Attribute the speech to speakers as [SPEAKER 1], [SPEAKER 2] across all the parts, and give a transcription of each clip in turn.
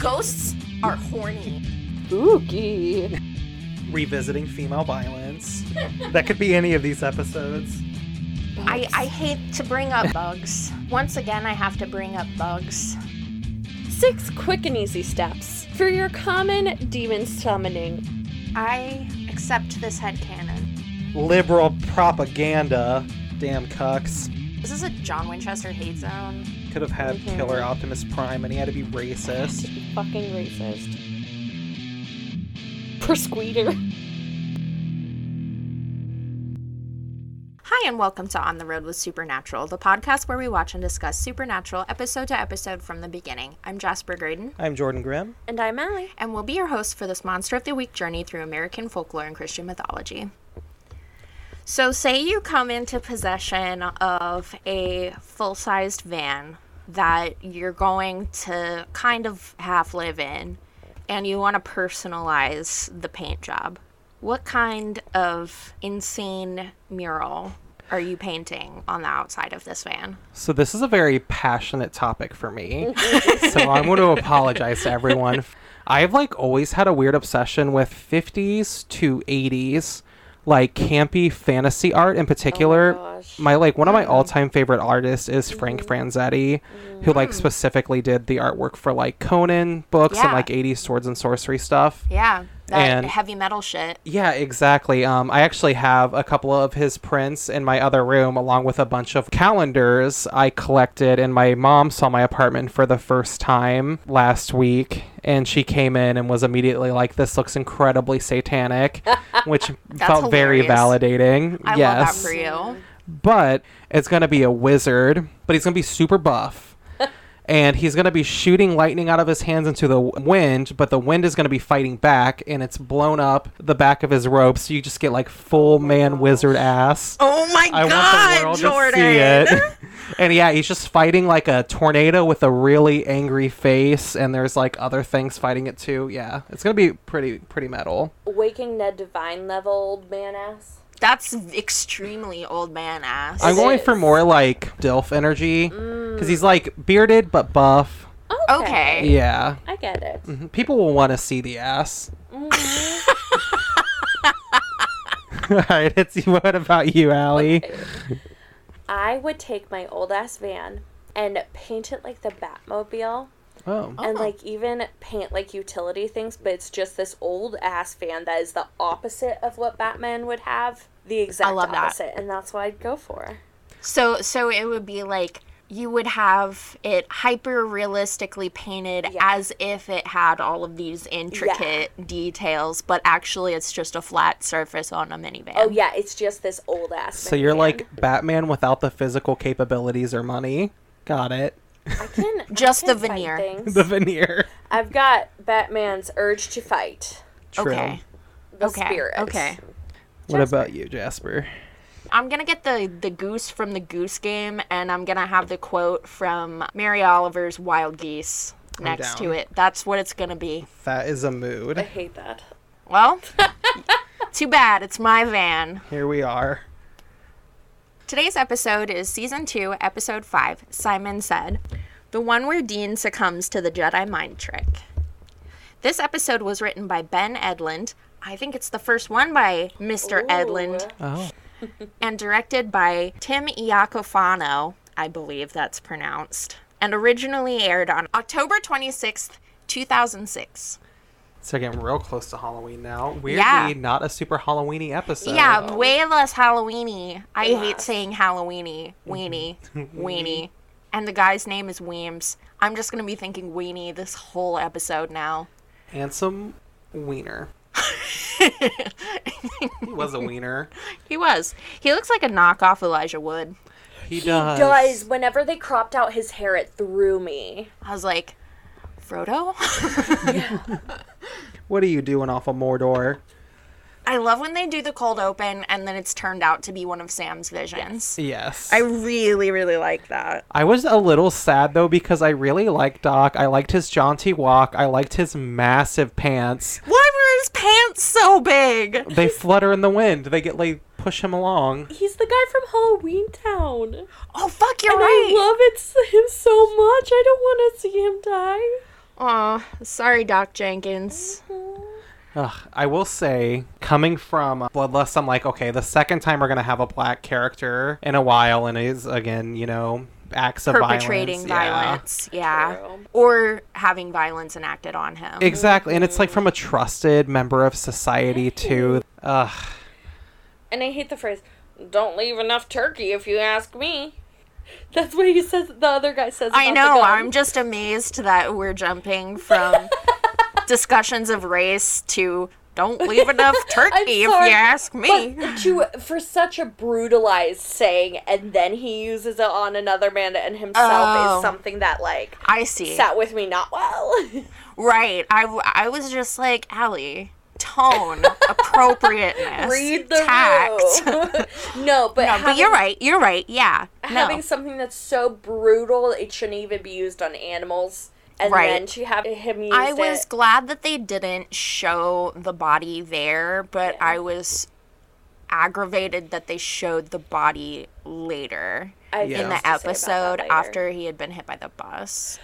[SPEAKER 1] Ghosts are horny.
[SPEAKER 2] Spooky.
[SPEAKER 3] Revisiting female violence. that could be any of these episodes.
[SPEAKER 1] I, I hate to bring up bugs. Once again, I have to bring up bugs.
[SPEAKER 2] Six quick and easy steps for your common demon summoning.
[SPEAKER 1] I accept this headcanon.
[SPEAKER 3] Liberal propaganda. Damn cucks.
[SPEAKER 1] This is a John Winchester hate zone.
[SPEAKER 3] Could have had. Killer Optimus Prime and he had to be racist.
[SPEAKER 2] Fucking racist. Persqueeter.
[SPEAKER 1] Hi, and welcome to On the Road with Supernatural, the podcast where we watch and discuss Supernatural episode to episode from the beginning. I'm Jasper Graydon,
[SPEAKER 3] I'm Jordan Grimm.
[SPEAKER 2] And I'm Allie.
[SPEAKER 1] and we'll be your hosts for this Monster of the Week journey through American folklore and Christian mythology. So, say you come into possession of a full sized van that you're going to kind of half live in, and you want to personalize the paint job. What kind of insane mural are you painting on the outside of this van?
[SPEAKER 3] So this is a very passionate topic for me. so I'm going to apologize to everyone. I've like always had a weird obsession with 50s to 80s like campy fantasy art in particular.
[SPEAKER 2] Oh gosh.
[SPEAKER 3] my like one of my mm-hmm. all-time favorite artists is mm-hmm. Frank Frazetta, who mm-hmm. like specifically did the artwork for like Conan books and like 80s swords and sorcery stuff.
[SPEAKER 1] Yeah, that
[SPEAKER 3] And-
[SPEAKER 1] heavy metal shit.
[SPEAKER 3] Yeah, exactly. Um, I actually have a couple of his prints in my other room, along with a bunch of calendars I collected. And my mom saw my apartment for the first time last week, and she came in and was immediately like, "This looks incredibly satanic," which felt very validating.
[SPEAKER 1] I
[SPEAKER 3] yes,
[SPEAKER 1] love that for you.
[SPEAKER 3] but it's gonna be a wizard, but he's gonna be super buff. And he's going to be shooting lightning out of his hands into the wind, but the wind is going to be fighting back, and it's blown up the back of his robe, so you just get like full man wizard ass.
[SPEAKER 1] Oh my
[SPEAKER 3] I
[SPEAKER 1] god,
[SPEAKER 3] want the world
[SPEAKER 1] Jordan!
[SPEAKER 3] to see it. and yeah, he's just fighting like a tornado with a really angry face, and there's like other things fighting it too. Yeah, it's gonna be pretty pretty metal.
[SPEAKER 2] Waking Ned Devine level old man ass.
[SPEAKER 1] That's extremely old man ass.
[SPEAKER 3] I'm going for more like Dilf energy because he's like bearded but buff.
[SPEAKER 1] Okay.
[SPEAKER 3] Yeah,
[SPEAKER 2] I get it.
[SPEAKER 3] Mhm. people will want to see the ass.
[SPEAKER 2] Mhm.
[SPEAKER 3] All right, it's what about you, Allie?
[SPEAKER 2] I would take my old ass van and paint it like the Batmobile.
[SPEAKER 3] Oh,
[SPEAKER 2] and
[SPEAKER 1] Oh.
[SPEAKER 2] like even paint like utility things, but it's just this old ass fan that is the opposite of what Batman would have. The exact
[SPEAKER 1] love that.
[SPEAKER 2] opposite, and that's what I'd go for.
[SPEAKER 1] So so it would be like you would have it hyper realistically painted
[SPEAKER 2] Yeah.
[SPEAKER 1] as if it had all of these intricate details, but actually it's just a flat surface on a minivan.
[SPEAKER 2] Oh yeah, it's just this old ass.
[SPEAKER 3] so you're like Batman without the physical capabilities or money. Got it.
[SPEAKER 2] I can I
[SPEAKER 1] Just
[SPEAKER 2] can
[SPEAKER 1] the veneer.
[SPEAKER 3] The veneer.
[SPEAKER 2] I've got Batman's urge to fight.
[SPEAKER 3] True.
[SPEAKER 1] Okay.
[SPEAKER 2] The
[SPEAKER 1] Okay,
[SPEAKER 2] spirit.
[SPEAKER 1] okay.
[SPEAKER 3] What
[SPEAKER 2] Jasper.
[SPEAKER 3] about you, Jasper?
[SPEAKER 1] I'm gonna get the the goose from the Goose Game, and I'm gonna have the quote from Mary Oliver's Wild Geese next to it. That's what it's gonna be.
[SPEAKER 3] That is a mood.
[SPEAKER 2] I hate that.
[SPEAKER 1] Well, too bad. It's my van.
[SPEAKER 3] Here we are.
[SPEAKER 1] Today's episode is season two, episode five. Simon said, the one where Dean succumbs to the Jedi mind trick. This episode was written by Ben Edlund. I think it's the first one by Mr. Edlund.
[SPEAKER 2] Ooh.
[SPEAKER 3] Oh,
[SPEAKER 1] and directed by Tim Iacofano, I believe that's pronounced, and originally aired on October 26th, 2006.
[SPEAKER 3] So getting real close to Halloween now. Weirdly,
[SPEAKER 1] Yeah.
[SPEAKER 3] not a super Halloweeny episode.
[SPEAKER 1] yeah, way less Halloweeny. I
[SPEAKER 2] Way
[SPEAKER 1] hate saying Halloweeny, weenie, weenie. And the guy's name is Weems. I'm just going to be thinking weenie this whole episode now.
[SPEAKER 3] Handsome wiener. he was a wiener.
[SPEAKER 1] He was. He looks like a knockoff Elijah Wood.
[SPEAKER 3] He does.
[SPEAKER 2] Guys, whenever they cropped out his hair, it threw me.
[SPEAKER 1] I was like, Frodo?
[SPEAKER 3] What are you doing off of Mordor?
[SPEAKER 1] I love when they do the cold open and then it's turned out to be one of Sam's visions.
[SPEAKER 3] Yes.
[SPEAKER 1] I really, really like that.
[SPEAKER 3] I was a little sad though because I really liked Doc. I liked his jaunty walk. I liked his massive pants.
[SPEAKER 1] Why were his pants so big?
[SPEAKER 3] They flutter in the wind. They get like push him along.
[SPEAKER 2] He's the guy from Halloween Town.
[SPEAKER 1] Oh, fuck, you're
[SPEAKER 2] and
[SPEAKER 1] right.
[SPEAKER 2] I love it, him so much. I don't want to see him die.
[SPEAKER 1] Aw, sorry, Doc Jenkins.
[SPEAKER 3] Ugh, I will say, coming from Bloodlust, I'm like, okay, the second time we're gonna have a black character in a while, and is again, you know, acts of
[SPEAKER 1] Perpetrating
[SPEAKER 3] violence. yeah.
[SPEAKER 1] violence, yeah.
[SPEAKER 2] True.
[SPEAKER 1] Or having violence enacted on him.
[SPEAKER 3] Exactly, and it's like from a trusted member of society too. Ugh,
[SPEAKER 2] And I hate the phrase, don't leave enough turkey if you ask me. That's what he says, the other guy says.
[SPEAKER 1] I know. I'm just amazed that we're jumping from discussions of race to don't leave enough turkey if you ask me.
[SPEAKER 2] To, for such a brutalized saying, and then he uses it on another man and himself
[SPEAKER 1] Oh.
[SPEAKER 2] is something that, like,
[SPEAKER 1] I see.
[SPEAKER 2] sat with me not well.
[SPEAKER 1] Right. I I was just like, Allie, tone, appropriateness,
[SPEAKER 2] Read the
[SPEAKER 1] tact.
[SPEAKER 2] room. no, but,
[SPEAKER 1] no,
[SPEAKER 2] having,
[SPEAKER 1] but you're right. You're right. Yeah.
[SPEAKER 2] Having
[SPEAKER 1] No.
[SPEAKER 2] something that's so brutal, it shouldn't even be used on animals. And
[SPEAKER 1] Right.
[SPEAKER 2] then to have him use
[SPEAKER 1] I was
[SPEAKER 2] it.
[SPEAKER 1] glad that they didn't show the body there, but
[SPEAKER 2] Yeah.
[SPEAKER 1] I was aggravated that they showed the body later
[SPEAKER 2] I
[SPEAKER 1] in the
[SPEAKER 2] to say about that
[SPEAKER 1] episode after he had been hit by the bus.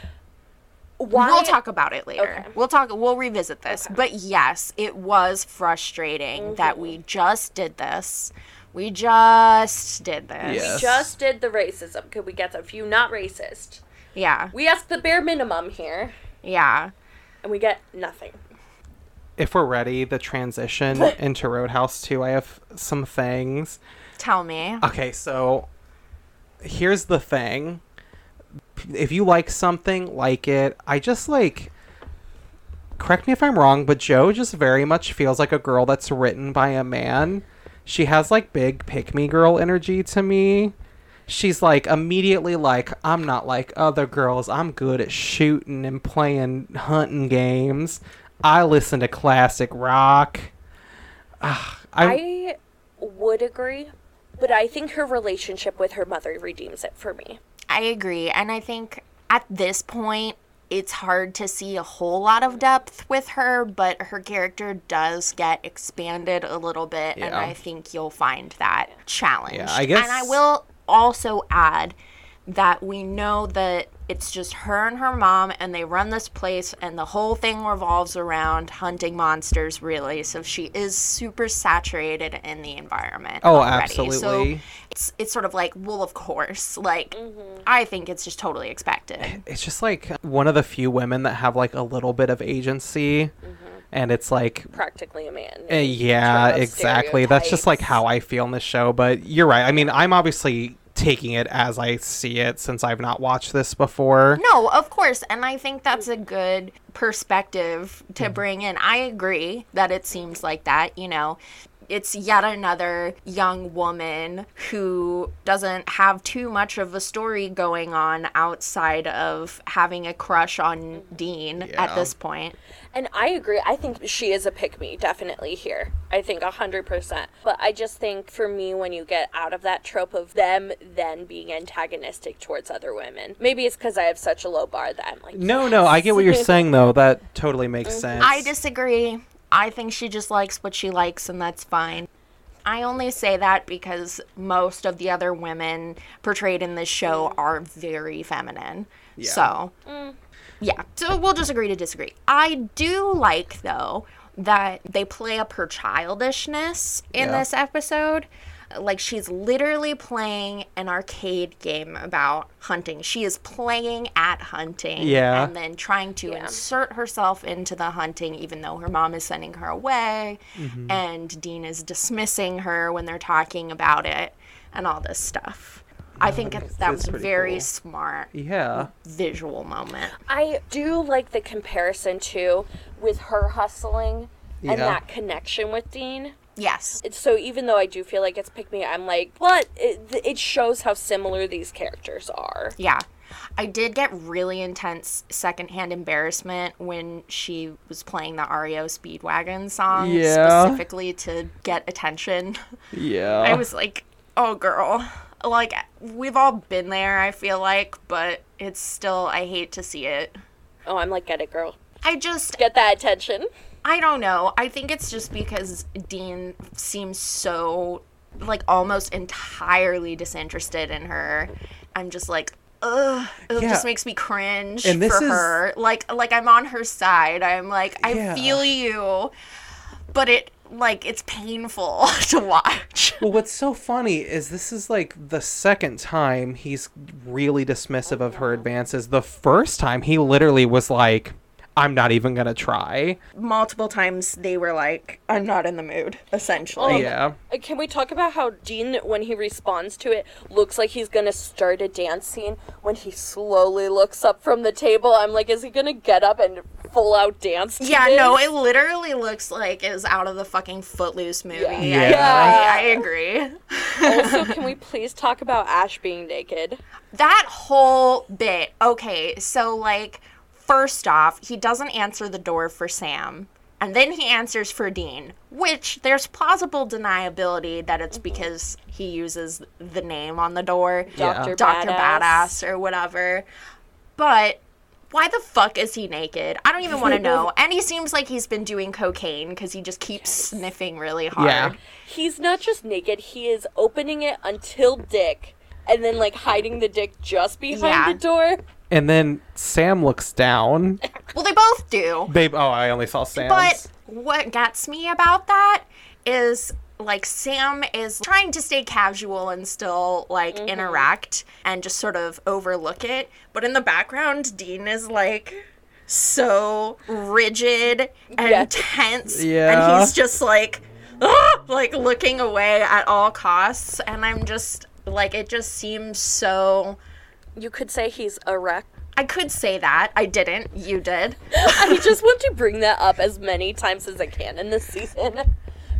[SPEAKER 2] Why?
[SPEAKER 1] We'll talk about it later.
[SPEAKER 2] Okay.
[SPEAKER 1] We'll talk we'll revisit this. But yes, it was frustrating
[SPEAKER 2] Mm-hmm.
[SPEAKER 1] that we just did this. We just did this.
[SPEAKER 3] Yes.
[SPEAKER 2] Just did the racism. Could we get a few not racist?
[SPEAKER 1] Yeah.
[SPEAKER 2] We asked the bare minimum here,
[SPEAKER 1] Yeah.
[SPEAKER 2] and we get nothing.
[SPEAKER 3] if we're ready, the transition into Roadhouse 2, I have some things.
[SPEAKER 1] Tell me.
[SPEAKER 3] Okay, so here's the thing. If you like something, like it. I just like. Correct me if I'm wrong, but Jo just very much feels like a girl that's written by a man. She has like big pick me girl energy to me. She's like immediately like, I'm not like other girls. I'm good at shooting and playing hunting games. I listen to classic rock. Ah, I,
[SPEAKER 2] I would agree, but I think her relationship with her mother redeems it for me.
[SPEAKER 1] I agree. And I think at this point, it's hard to see a whole lot of depth with her, but her character does get expanded a little bit. And I think you'll find that challenge.
[SPEAKER 3] Yeah, I guess-
[SPEAKER 1] And I will also add that we know that it's just her and her mom, and they run this place, and the whole thing revolves around hunting monsters, really. So she is super saturated in the environment.
[SPEAKER 3] Oh,
[SPEAKER 1] already. So it's it's sort of like, well, of course. Like, I think it's just totally expected.
[SPEAKER 3] it's just like one of the few women that have like a little bit of agency and it's like
[SPEAKER 2] Practically a man.
[SPEAKER 3] eh, yeah exactly that's just like how i feel in this show but you're right i mean i'm obviously taking it as i see it since i've not watched this before
[SPEAKER 1] No, of course. And I think that's a good perspective to mm-hmm. bring in. I agree that it seems like that, you know. It's yet another young woman who doesn't have too much of a story going on outside of having a crush on Dean
[SPEAKER 3] Yeah.
[SPEAKER 1] at this point.
[SPEAKER 2] And I agree. I think she is a pick me, definitely here. I think 100%. But I just think for me, when you get out of that trope of them then being antagonistic towards other women, maybe it's because I have such a low bar that I'm like,
[SPEAKER 3] no no i get what you're saying though that totally makes mm-hmm. sense
[SPEAKER 1] I disagree. I think she just likes what she likes, and that's fine. I only say that because most of the other women portrayed in this show mm. are very feminine.
[SPEAKER 3] Yeah.
[SPEAKER 1] So, mm. Yeah. So we'll just agree to disagree. I do like, though, that they play up her childishness in
[SPEAKER 3] Yeah.
[SPEAKER 1] this episode. Like, she's literally playing an arcade game about hunting. She is playing at hunting
[SPEAKER 3] Yeah.
[SPEAKER 1] and then trying to
[SPEAKER 2] Yeah.
[SPEAKER 1] insert herself into the hunting, even though her mom is sending her away,
[SPEAKER 3] Mm-hmm.
[SPEAKER 1] and Dean is dismissing her when they're talking about it, and all this stuff. I think
[SPEAKER 3] that's-
[SPEAKER 1] that
[SPEAKER 3] that's
[SPEAKER 1] was a very
[SPEAKER 3] cool.
[SPEAKER 1] smart
[SPEAKER 3] yeah
[SPEAKER 1] visual moment.
[SPEAKER 2] I do like the comparison too with her hustling and that connection with Dean.
[SPEAKER 1] Yes.
[SPEAKER 2] It's, so even though I do feel like it's pick me, I'm like, but it, it shows how similar these characters are.
[SPEAKER 1] Yeah. I did get really intense secondhand embarrassment when she was playing the REO Speedwagon song
[SPEAKER 3] Yeah.
[SPEAKER 1] specifically to get attention.
[SPEAKER 3] yeah
[SPEAKER 1] I was like, oh, girl. Like, we've all been there, I feel like, but it's still, I hate to see it.
[SPEAKER 2] Oh, I'm like, get it, girl.
[SPEAKER 1] I just,
[SPEAKER 2] Get that attention.
[SPEAKER 1] I don't know. I think it's just because Dean seems so, like, almost entirely disinterested in her. I'm just like, ugh, it
[SPEAKER 3] Yeah.
[SPEAKER 1] just makes me cringe
[SPEAKER 3] And this
[SPEAKER 1] for
[SPEAKER 3] is-
[SPEAKER 1] her. Like like I'm on her side. I'm like I
[SPEAKER 3] Yeah.
[SPEAKER 1] feel you, but it like it's painful to watch.
[SPEAKER 3] Well, what's so funny is this is like the second time he's really dismissive oh, of her advances. The first time he literally was like, I'm not even gonna try.
[SPEAKER 1] Multiple times they were like, "I'm not in the mood." Essentially,
[SPEAKER 2] Um,
[SPEAKER 3] Yeah.
[SPEAKER 2] Uh, Can we talk about how Dean, when he responds to it, looks like he's gonna start a dance scene when he slowly looks up from the table? I'm like, is he gonna get up and full out dance? to
[SPEAKER 1] Yeah,
[SPEAKER 2] this?
[SPEAKER 1] no, it literally looks like it was out of the fucking Footloose movie.
[SPEAKER 2] Yeah.
[SPEAKER 1] I-
[SPEAKER 3] Yeah.
[SPEAKER 1] I, I agree.
[SPEAKER 2] also, can we please talk about Ash being naked?
[SPEAKER 1] that whole bit. Okay, so like, first off, he doesn't answer the door for Sam. And then he answers for Dean, which there's plausible deniability that it's mm-hmm. because he uses the name on the door,
[SPEAKER 3] Yeah.
[SPEAKER 2] Dr.
[SPEAKER 1] Dr.
[SPEAKER 2] Badass.
[SPEAKER 1] Badass or whatever. But why the fuck is he naked? I don't even want to know. And he seems like he's been doing cocaine because he just keeps sniffing really hard.
[SPEAKER 3] Yeah.
[SPEAKER 2] He's not just naked, he is opening it until dick, and then like hiding the dick just behind
[SPEAKER 1] Yeah.
[SPEAKER 2] the door.
[SPEAKER 3] And then Sam looks down.
[SPEAKER 1] Well, they both do.
[SPEAKER 3] Babe, oh, I only saw Sam.
[SPEAKER 1] But what gets me about that is like Sam is trying to stay casual and still like interact and just sort of overlook it. But in the background, Dean is like so rigid and
[SPEAKER 2] Yeah.
[SPEAKER 1] tense.
[SPEAKER 3] Yeah.
[SPEAKER 1] And he's just like, "Ah!" like looking away at all costs. And I'm just like, it just seems so.
[SPEAKER 2] You could say he's erect.
[SPEAKER 1] I could say that. I didn't. You did.
[SPEAKER 2] I just want to bring that up as many times as I can in this season.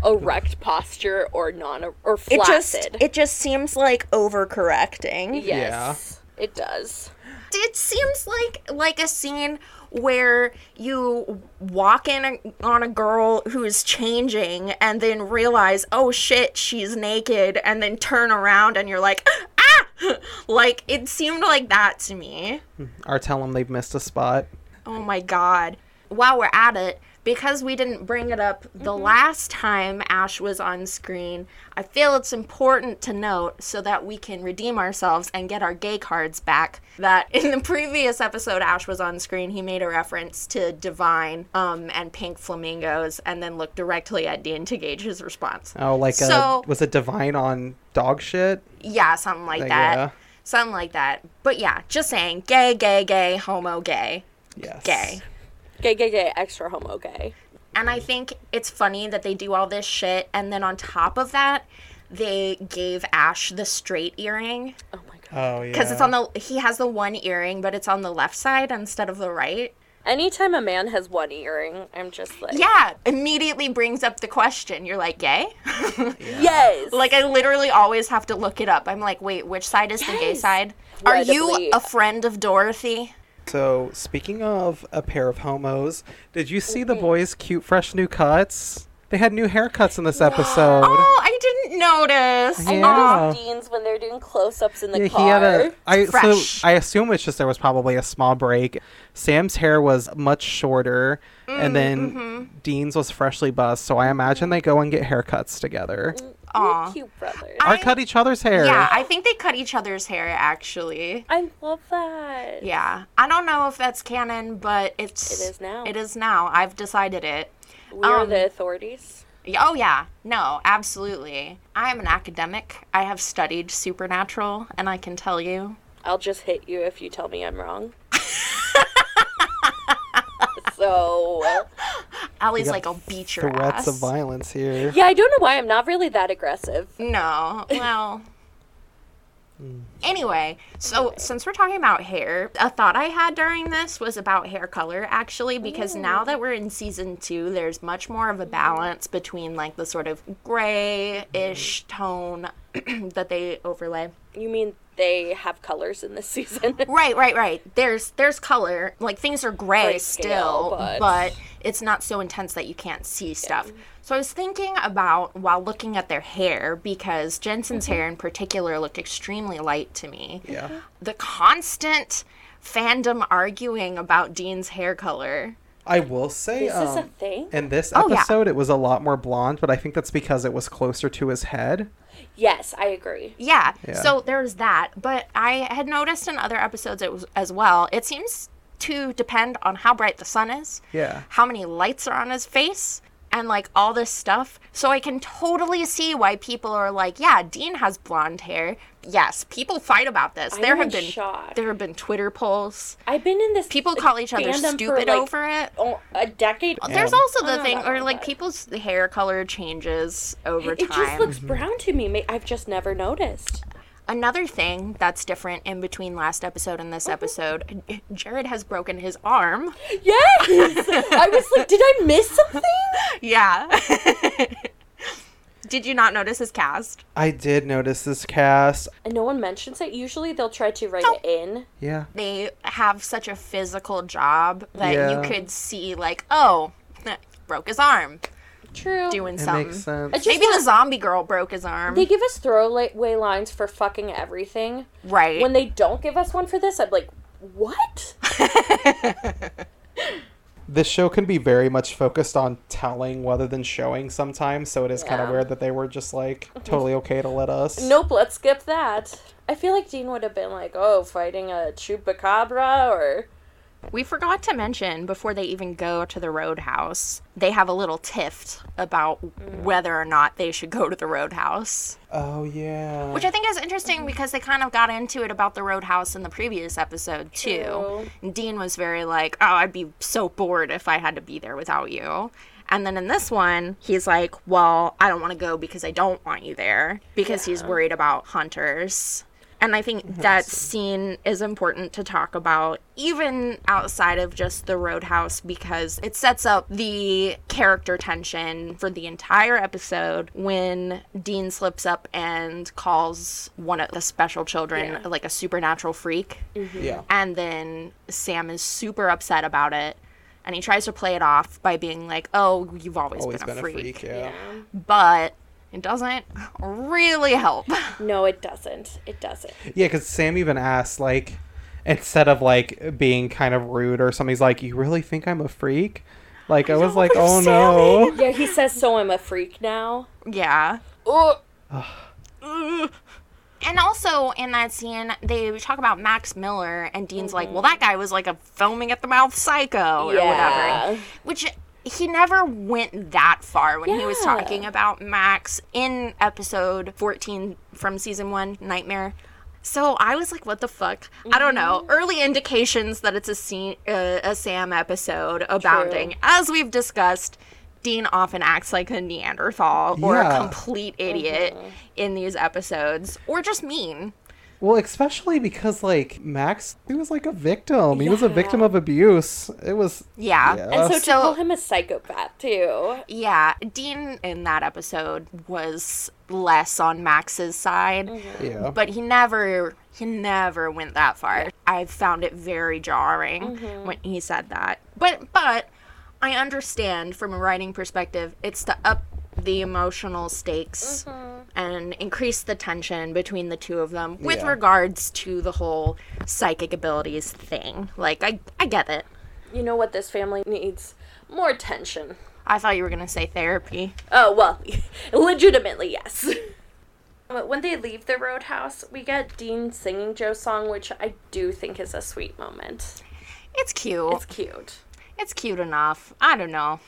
[SPEAKER 2] Erect posture or non or
[SPEAKER 1] It just it just seems like overcorrecting.
[SPEAKER 2] yes, it does.
[SPEAKER 1] It seems like like a scene where you walk in a, on a girl who's changing and then realize, oh shit, she's naked, and then turn around and you're like! Like it seemed like that to me. Hmm.
[SPEAKER 3] or tell them they've missed a spot.
[SPEAKER 1] Oh my god. While we're at it, because we didn't bring it up the last time Ash was on screen, I feel it's important to note so that we can redeem ourselves and get our gay cards back. That in the previous episode Ash was on screen, he made a reference to Divine um, and pink flamingos and then looked directly at Dean to gauge his response.
[SPEAKER 3] Oh, like
[SPEAKER 1] So-
[SPEAKER 3] a, was it Divine on dog shit?
[SPEAKER 1] Yeah, something like
[SPEAKER 3] Like,
[SPEAKER 1] that.
[SPEAKER 3] yeah.
[SPEAKER 1] Something like that. But yeah, just saying gay, gay, gay, homo, gay,
[SPEAKER 3] Yes.
[SPEAKER 1] gay.
[SPEAKER 2] Gay, gay, gay, extra homo gay.
[SPEAKER 1] And I think it's funny that they do all this shit, and then on top of that, they gave Ash the straight earring
[SPEAKER 2] Oh my god.
[SPEAKER 3] Oh yeah.
[SPEAKER 1] because it's on the he has the one earring, but it's on the left side instead of the right.
[SPEAKER 2] Anytime a man has one earring, I'm just like,
[SPEAKER 1] Yeah, immediately brings up the question. You're like, gay?
[SPEAKER 2] yes.
[SPEAKER 1] like I literally always have to look it up. I'm like, wait, which side is the gay
[SPEAKER 2] Yes.
[SPEAKER 1] side? Are you a friend of Dorothy?
[SPEAKER 3] So speaking of a pair of homos, did you see the mm-hmm. boys' cute, fresh new cuts? They had new haircuts in this episode.
[SPEAKER 1] Oh, I didn't notice.
[SPEAKER 2] I
[SPEAKER 3] Yeah.
[SPEAKER 2] noticed Dean's when they're doing close-ups in the
[SPEAKER 3] Yeah,
[SPEAKER 2] car.
[SPEAKER 3] he had a. I
[SPEAKER 1] Fresh.
[SPEAKER 3] so I assume it's just there was probably a small break. Sam's hair was much shorter, and mm, then mm-hmm. Dean's was freshly buzzed. So I imagine they go and get haircuts together, mm,
[SPEAKER 1] Aw.
[SPEAKER 2] You're cute brother.
[SPEAKER 1] I-
[SPEAKER 3] or cut each other's hair.
[SPEAKER 1] Yeah, I think they cut each other's hair actually.
[SPEAKER 2] I love that.
[SPEAKER 1] Yeah, I don't know if that's canon, but it's
[SPEAKER 2] It is now.
[SPEAKER 1] It is now. I've decided it.
[SPEAKER 2] We're
[SPEAKER 1] Um,
[SPEAKER 2] the authorities.
[SPEAKER 1] Oh yeah, no, absolutely. I am an academic. I have studied supernatural, and I can tell you.
[SPEAKER 2] I'll just hit you if you tell me I'm wrong. so
[SPEAKER 1] Allie's like, I'll beat your
[SPEAKER 3] Threats
[SPEAKER 1] ass.
[SPEAKER 3] of violence here.
[SPEAKER 2] yeah, I don't know why I'm not really that aggressive.
[SPEAKER 1] No, well. Anyway, so since we're talking about hair, a thought I had during this was about hair color actually, because now that we're in season two, there's much more of a balance between like the sort of gray ish tone that they overlay.
[SPEAKER 2] You mean they have colors in this season?
[SPEAKER 1] Right, right, right. There's there's color. Like things are gray
[SPEAKER 2] Grayscale,
[SPEAKER 1] still,
[SPEAKER 2] but-
[SPEAKER 1] but... it's not so intense that you can't see stuff. So I was thinking about while looking at their hair because Jensen's hair in particular looked extremely light to me.
[SPEAKER 3] Yeah.
[SPEAKER 1] The constant fandom arguing about Dean's hair color.
[SPEAKER 3] I will say,
[SPEAKER 2] this Is a
[SPEAKER 3] um,
[SPEAKER 2] thing?
[SPEAKER 3] in this
[SPEAKER 1] Oh, yeah.
[SPEAKER 3] episode, it was a lot more blonde, but I think that's because it was closer to his head.
[SPEAKER 2] Yes, I agree.
[SPEAKER 1] Yeah.
[SPEAKER 3] Yeah.
[SPEAKER 1] So there's that. But I had noticed in other episodes it was, as well, it seems to depend on how bright the sun is,
[SPEAKER 3] Yeah.
[SPEAKER 1] how many lights are on his face, and like all this stuff. So I can totally see why people are like, yeah, Dean has blonde hair. Yes, people fight about this.
[SPEAKER 2] I'm
[SPEAKER 1] there have been
[SPEAKER 2] shock.
[SPEAKER 1] there have been Twitter polls.
[SPEAKER 2] I've been in this.
[SPEAKER 1] People call each other stupid
[SPEAKER 2] like,
[SPEAKER 1] over it.
[SPEAKER 2] oh, a decade.
[SPEAKER 1] There's also the thing, or like
[SPEAKER 2] that.
[SPEAKER 1] people's hair color changes over
[SPEAKER 2] It
[SPEAKER 1] time.
[SPEAKER 2] It just looks brown to me. I've just never noticed.
[SPEAKER 1] Another thing that's different in between last episode and this uh-huh. episode, Jared has broken his arm.
[SPEAKER 2] Yes, I was like, did I miss something?
[SPEAKER 1] Yeah. Did you not notice his cast?
[SPEAKER 3] I did notice this cast.
[SPEAKER 2] And no one mentions it. Usually they'll try to write
[SPEAKER 1] No.
[SPEAKER 2] it in.
[SPEAKER 3] Yeah.
[SPEAKER 1] They have such a physical job that
[SPEAKER 3] Yeah.
[SPEAKER 1] you could see, like, oh, broke his arm
[SPEAKER 2] True.
[SPEAKER 1] doing
[SPEAKER 3] It
[SPEAKER 1] something.
[SPEAKER 3] makes sense.
[SPEAKER 2] I just
[SPEAKER 1] Maybe the zombie girl broke his arm.
[SPEAKER 2] They give us throwaway lines for fucking everything.
[SPEAKER 1] right.
[SPEAKER 2] When they don't give us one for this, I'm like, what?
[SPEAKER 3] this show can be very much focused on telling rather than showing sometimes, so it is kind of weird that they were just like totally okay to let us.
[SPEAKER 2] Nope, let's skip that. I feel like Dean would have been like, oh, fighting a chupacabra or.
[SPEAKER 1] We forgot to mention before they even go to the roadhouse, they have a little tiff about whether or not they should go to the roadhouse.
[SPEAKER 3] Oh yeah.
[SPEAKER 1] Which I think is interesting because they kind of got into it about the roadhouse in the previous episode too. Dean was very like, "Oh, I'd be so bored if I had to be there without you." And then in this one, he's like, "Well, I don't want to go because I don't want you there because he's worried about hunters." And I think that scene is important to talk about, even outside of just the roadhouse, because it sets up the character tension for the entire episode when Dean slips up and calls one of the special children
[SPEAKER 2] Yeah.
[SPEAKER 1] like a supernatural freak. Mm-hmm.
[SPEAKER 3] yeah.
[SPEAKER 1] And then Sam is super upset about it. And he tries to play it off by being like, oh, you've always,
[SPEAKER 3] Always
[SPEAKER 1] been, a, freak.
[SPEAKER 3] yeah.
[SPEAKER 1] But it doesn't really help.
[SPEAKER 2] No, it doesn't. It doesn't.
[SPEAKER 3] Yeah, because Sam even asked, like, instead of like being kind of rude or something, he's like, "You really think I'm a freak?" Like, I, was like, "Oh no."
[SPEAKER 2] Yeah, he says, so I'm a freak now.
[SPEAKER 1] yeah.
[SPEAKER 2] Oh,
[SPEAKER 1] And also in that scene, they talk about Max Miller, and Dean's like, mm-hmm. "Well, that guy was like a foaming at the mouth psycho or
[SPEAKER 2] Yeah.
[SPEAKER 1] whatever," which he never went that far when he was talking about Max in episode 14 from season one, Nightmare. So I was like, "What the fuck?" I don't know.
[SPEAKER 2] Mm-hmm.
[SPEAKER 1] Early indications that it's a scene, uh, a Sam episode abounding,
[SPEAKER 2] True.
[SPEAKER 1] as we've discussed. Dean often acts like a Neanderthal or a complete idiot
[SPEAKER 2] Mm-hmm.
[SPEAKER 1] in these episodes, or just mean.
[SPEAKER 3] Well, especially because like Max, he was like a victim. He was a victim of abuse. It was
[SPEAKER 1] Yeah.
[SPEAKER 3] Yeah.
[SPEAKER 2] and so to
[SPEAKER 1] So-
[SPEAKER 2] call him a psychopath, too.
[SPEAKER 1] Yeah, Dean in that episode was less on Max's side, mm-hmm.
[SPEAKER 3] yeah.
[SPEAKER 1] but he never he never went that far. I found it very jarring mm-hmm. when he said that. But but I understand from a writing perspective, it's to up the emotional stakes mm-hmm. and increase the tension between the two of them with
[SPEAKER 3] Yeah.
[SPEAKER 1] regards to the whole psychic abilities thing. Like I I get it.
[SPEAKER 2] You know what this family needs? More tension.
[SPEAKER 1] I thought you were gonna say therapy.
[SPEAKER 2] Oh, well, legitimately, yes. But when they leave the roadhouse, we get Dean singing Jo's song, which I do think is a sweet moment.
[SPEAKER 1] It's cute.
[SPEAKER 2] It's cute.
[SPEAKER 1] It's cute enough. I don't know.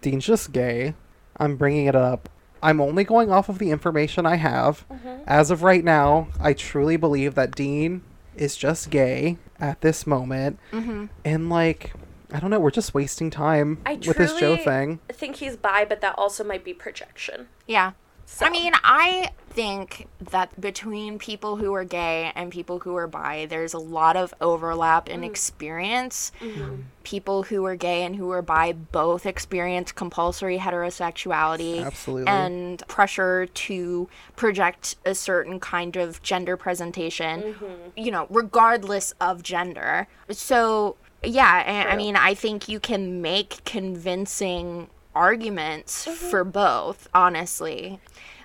[SPEAKER 3] Dean's just gay. I'm bringing it up. I'm only going off of the information I have.
[SPEAKER 2] Mm-hmm.
[SPEAKER 3] As of right now, I truly believe that Dean is just gay at this moment.
[SPEAKER 1] Mm-hmm.
[SPEAKER 3] And, like, I don't know, we're just wasting time
[SPEAKER 2] I
[SPEAKER 3] with this Jo
[SPEAKER 2] truly
[SPEAKER 3] thing.
[SPEAKER 2] think he's bi, but that also might be projection.
[SPEAKER 1] Yeah.
[SPEAKER 2] So-
[SPEAKER 1] I mean, I think that between people who are gay and people who are bi, there's a lot of overlap
[SPEAKER 2] Mm.
[SPEAKER 1] in experience.
[SPEAKER 2] Mm-hmm.
[SPEAKER 1] People who are gay and who are bi both experience compulsory heterosexuality
[SPEAKER 3] Absolutely.
[SPEAKER 1] and pressure to project a certain kind of gender presentation,
[SPEAKER 2] Mm-hmm.
[SPEAKER 1] you know, regardless of gender. So, yeah, I, I mean, I think you can make convincing arguments
[SPEAKER 2] Mm-hmm.
[SPEAKER 1] for both, honestly.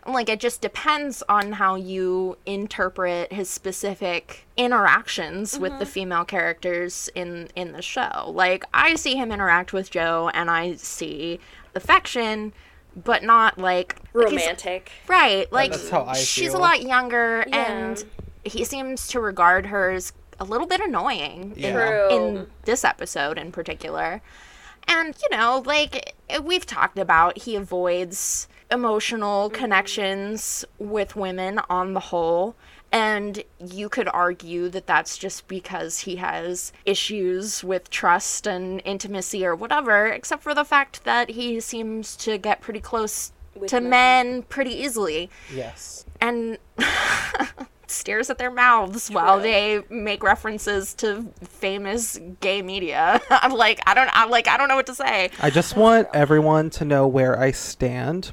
[SPEAKER 1] Like, it just depends on how you interpret his specific interactions with
[SPEAKER 2] Mm-hmm.
[SPEAKER 1] the female characters in, in the show. Like, I see him interact with Jo, and I see affection, but not like like
[SPEAKER 2] Romantic.
[SPEAKER 1] right. Like
[SPEAKER 3] that's how I
[SPEAKER 1] she's a lot younger,
[SPEAKER 2] Yeah.
[SPEAKER 1] and he seems to regard her as a little bit annoying in, in this episode in particular. And you know, like we've talked about, he avoids emotional mm-hmm. connections with women on the whole. And you could argue that that's just because he has issues with trust and intimacy or whatever, except for the fact that he seems to get pretty close
[SPEAKER 2] With
[SPEAKER 1] to
[SPEAKER 2] men.
[SPEAKER 1] men pretty easily
[SPEAKER 3] Yes.
[SPEAKER 1] and stares at their mouths while they make references to famous gay media. I'm like, I don't I'm like I don't know what to say.
[SPEAKER 3] I just want everyone to know where I stand.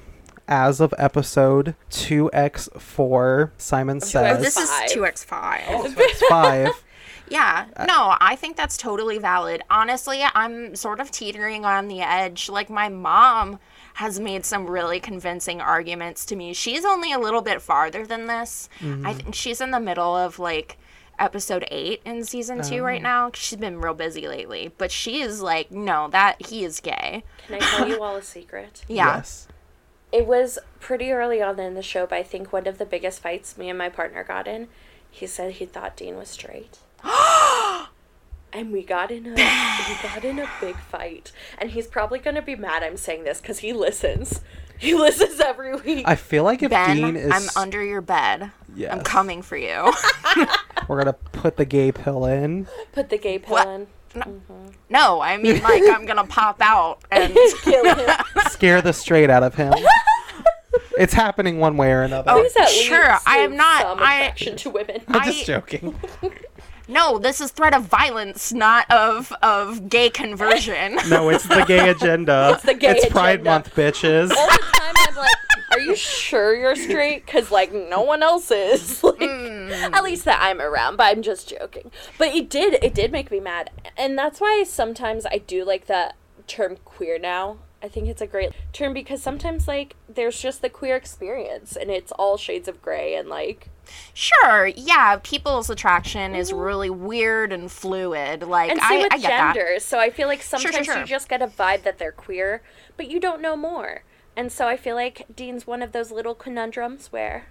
[SPEAKER 3] As of episode 2x4, Simon says.
[SPEAKER 1] This is 2x5.
[SPEAKER 3] It's five.
[SPEAKER 1] Yeah. Uh, no, I think that's totally valid. Honestly, I'm sort of teetering on the edge. Like my mom has made some really convincing arguments to me. She's only a little bit farther than this. Mm-hmm. I think she's in the middle of like episode 8 in season 2 right oh. now. She's been real busy lately, but she is like, "No, that he is gay."
[SPEAKER 2] Can I tell you all a secret?
[SPEAKER 1] Yeah.
[SPEAKER 3] Yes.
[SPEAKER 2] It was pretty early on in the show, but I think one of the biggest fights me and my partner got in, he said he thought Dean was straight. and we got in a we got in a big fight. And he's probably gonna be mad I'm saying this because he listens. He listens every week.
[SPEAKER 3] I feel like if
[SPEAKER 1] Ben,
[SPEAKER 3] Dean is.
[SPEAKER 1] I'm under your bed. I'm coming for you.
[SPEAKER 3] We're going to put the gay pill in.
[SPEAKER 2] Put the gay pill
[SPEAKER 1] What?
[SPEAKER 2] in.
[SPEAKER 1] No, I mean like I'm going to pop out and
[SPEAKER 2] Kill him.
[SPEAKER 3] Scare the straight out of him. it's happening one way or another.
[SPEAKER 2] Oh, Please at
[SPEAKER 1] sure, I am not-
[SPEAKER 2] Some
[SPEAKER 1] I-
[SPEAKER 2] attraction to women.
[SPEAKER 3] I'm
[SPEAKER 1] I-
[SPEAKER 3] just joking.
[SPEAKER 1] No, this is threat of violence, not of of gay conversion.
[SPEAKER 3] No, it's the gay agenda. It's
[SPEAKER 2] the gay
[SPEAKER 3] Pride
[SPEAKER 2] agenda.
[SPEAKER 3] Month, bitches.
[SPEAKER 2] all the time I'm like, are you sure you're straight? Because, like, no one else is. Like, mm. At least that I'm around, but I'm just joking. But it did, it did make me mad. And that's why sometimes I do like that term queer now. I think it's a great term because sometimes, like, there's just the queer experience and it's all shades of gray and, like,
[SPEAKER 1] Sure, yeah, people's attraction is mm-hmm. really weird and fluid. Like
[SPEAKER 2] and same
[SPEAKER 1] I,
[SPEAKER 2] with
[SPEAKER 1] I get that.
[SPEAKER 2] genders. So I feel like
[SPEAKER 1] sure,
[SPEAKER 2] sometimes
[SPEAKER 1] sure.
[SPEAKER 2] you just get a vibe that they're queer, but you don't know more. And so I feel like Dean's one of those little conundrums where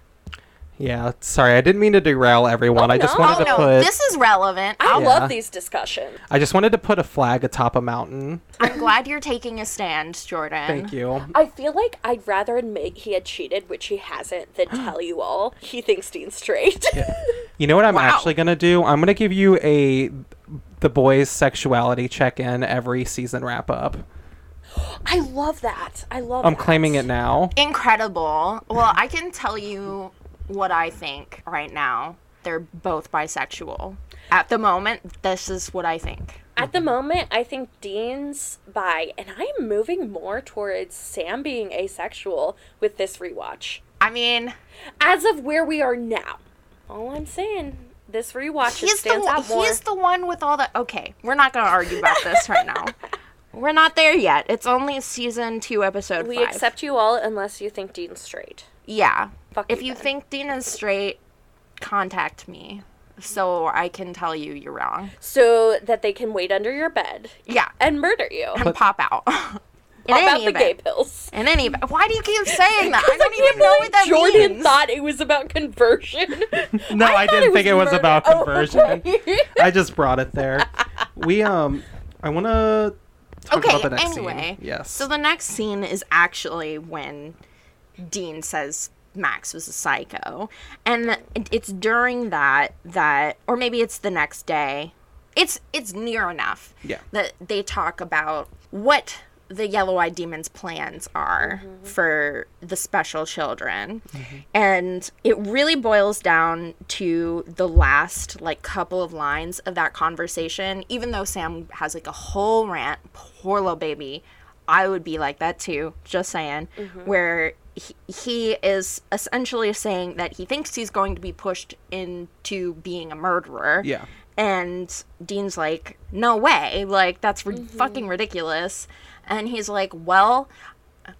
[SPEAKER 3] Yeah, sorry, I didn't mean to derail everyone.
[SPEAKER 2] Oh,
[SPEAKER 3] I just
[SPEAKER 2] no.
[SPEAKER 1] Oh
[SPEAKER 3] wanted to oh,
[SPEAKER 1] no,
[SPEAKER 3] put
[SPEAKER 1] this is relevant.
[SPEAKER 2] I
[SPEAKER 3] Yeah.
[SPEAKER 2] love these discussions.
[SPEAKER 3] I just wanted to put a flag atop a mountain.
[SPEAKER 1] I'm glad you're taking a stand, Jordan.
[SPEAKER 3] Thank you.
[SPEAKER 2] I feel like I'd rather admit he had cheated, which he hasn't, than tell you all he thinks Dean's straight.
[SPEAKER 3] You know what I'm
[SPEAKER 1] Wow.
[SPEAKER 3] actually gonna do? I'm gonna give you a the boys' sexuality check-in every season wrap up.
[SPEAKER 2] I love that. I love.
[SPEAKER 3] I'm
[SPEAKER 2] that.
[SPEAKER 3] claiming it now.
[SPEAKER 1] Incredible. Well, I can tell you what I think right now. They're both bisexual. At the moment, this is what I think.
[SPEAKER 2] At the moment, I think Dean's bi, and I'm moving more towards Sam being asexual with this rewatch.
[SPEAKER 1] I mean,
[SPEAKER 2] As of where we are now, all I'm saying, this rewatch it
[SPEAKER 1] he's
[SPEAKER 2] stands
[SPEAKER 1] one,
[SPEAKER 2] out more.
[SPEAKER 1] he's the one with all the Okay, we're not going to argue about this right now. We're not there yet. It's only season 2 episode
[SPEAKER 2] we
[SPEAKER 1] 5.
[SPEAKER 2] accept you all unless you think Dean's straight.
[SPEAKER 1] Yeah.
[SPEAKER 2] Fuck
[SPEAKER 1] if
[SPEAKER 2] you
[SPEAKER 1] you
[SPEAKER 2] then.
[SPEAKER 1] think Dean is straight, contact me so I can tell you you're wrong.
[SPEAKER 2] So that they can wait under your bed
[SPEAKER 1] Yeah.
[SPEAKER 2] and murder you.
[SPEAKER 1] And pop out. In
[SPEAKER 2] Pop out
[SPEAKER 1] any
[SPEAKER 2] the gay pills.
[SPEAKER 1] In any event. Why do you keep saying that? I don't
[SPEAKER 2] can't
[SPEAKER 1] even know
[SPEAKER 2] believe
[SPEAKER 1] what that
[SPEAKER 2] Jordan
[SPEAKER 1] means.
[SPEAKER 2] thought it was about conversion.
[SPEAKER 3] No, I,
[SPEAKER 2] thought
[SPEAKER 3] didn't think it was
[SPEAKER 2] murder.
[SPEAKER 3] about
[SPEAKER 2] Oh,
[SPEAKER 3] conversion.
[SPEAKER 2] okay.
[SPEAKER 3] I just brought it there. We um, I want to talk
[SPEAKER 1] okay,
[SPEAKER 3] about the next
[SPEAKER 1] anyway.
[SPEAKER 3] scene. Yes.
[SPEAKER 1] So the next scene is actually when Dean says Max was a psycho. And it's during that that or maybe it's the next day. It's it's near enough
[SPEAKER 3] Yeah.
[SPEAKER 1] that they talk about what the yellow-eyed demon's plans are mm-hmm. for the special children. Mm-hmm. And it really boils down to the last like couple of lines of that conversation. Even though sam has like a whole rant poor little baby i would be like that too just saying mm-hmm. where he, he is essentially saying that he thinks he's going to be pushed into being a murderer.
[SPEAKER 3] Yeah.
[SPEAKER 1] and Dean's like, no way. Like, that's ri- fucking ridiculous. And he's like, well,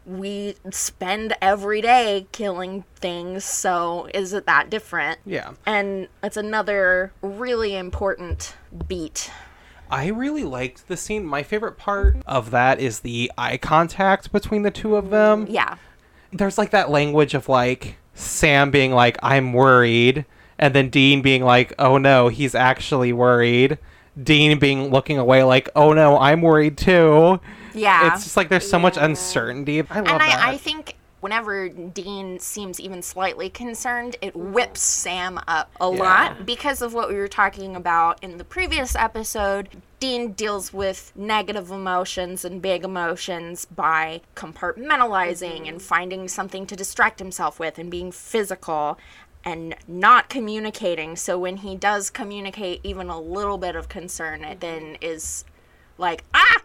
[SPEAKER 1] we spend every day killing things, so is it that different?
[SPEAKER 3] Yeah.
[SPEAKER 1] And it's another really important beat
[SPEAKER 3] I really liked the scene. My favorite part of that is the eye contact between the two of them.
[SPEAKER 1] Yeah.
[SPEAKER 3] There's like that language of like Sam being like, I'm worried, and then Dean being like, oh no, he's actually worried. Dean being looking away like, oh no, I'm worried too.
[SPEAKER 1] Yeah.
[SPEAKER 3] It's just like there's so much uncertainty. I love
[SPEAKER 1] and
[SPEAKER 3] that.
[SPEAKER 1] I, I think whenever Dean seems even slightly concerned, it whips Sam up a
[SPEAKER 3] Yeah.
[SPEAKER 1] lot because of what we were talking about in the previous episode. Dean deals with negative emotions and big emotions by compartmentalizing and finding something to distract himself with and being physical and not communicating. So when he does communicate even a little bit of concern, it then is like, ah!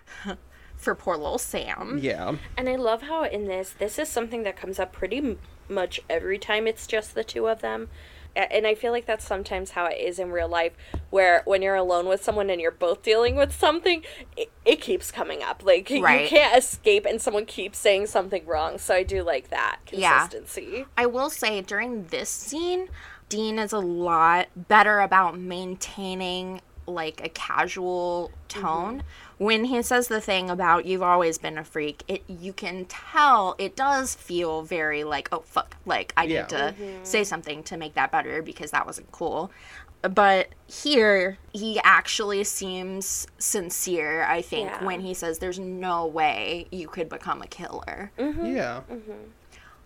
[SPEAKER 1] For poor little Sam.
[SPEAKER 3] yeah.
[SPEAKER 2] And I love how in this, this is something that comes up pretty m- much every time it's just the two of them. A- And I feel like that's sometimes how it is in real life, where when you're alone with someone and you're both dealing with something, it, it keeps coming up. Like,
[SPEAKER 1] Right.
[SPEAKER 2] you can't escape and someone keeps saying something wrong. So I do like that
[SPEAKER 1] Yeah.
[SPEAKER 2] consistency.
[SPEAKER 1] I will say during this scene, Dean is a lot better about maintaining like a casual tone. Mm-hmm. When he says the thing about you've always been a freak, it you can tell it does feel very like, oh fuck, like I
[SPEAKER 3] Yeah.
[SPEAKER 1] need to mm-hmm. say something to make that better because that wasn't cool. But here he actually seems sincere, I think,
[SPEAKER 2] Yeah.
[SPEAKER 1] when he says there's no way you could become a killer mm-hmm.
[SPEAKER 3] Yeah. Mm-hmm.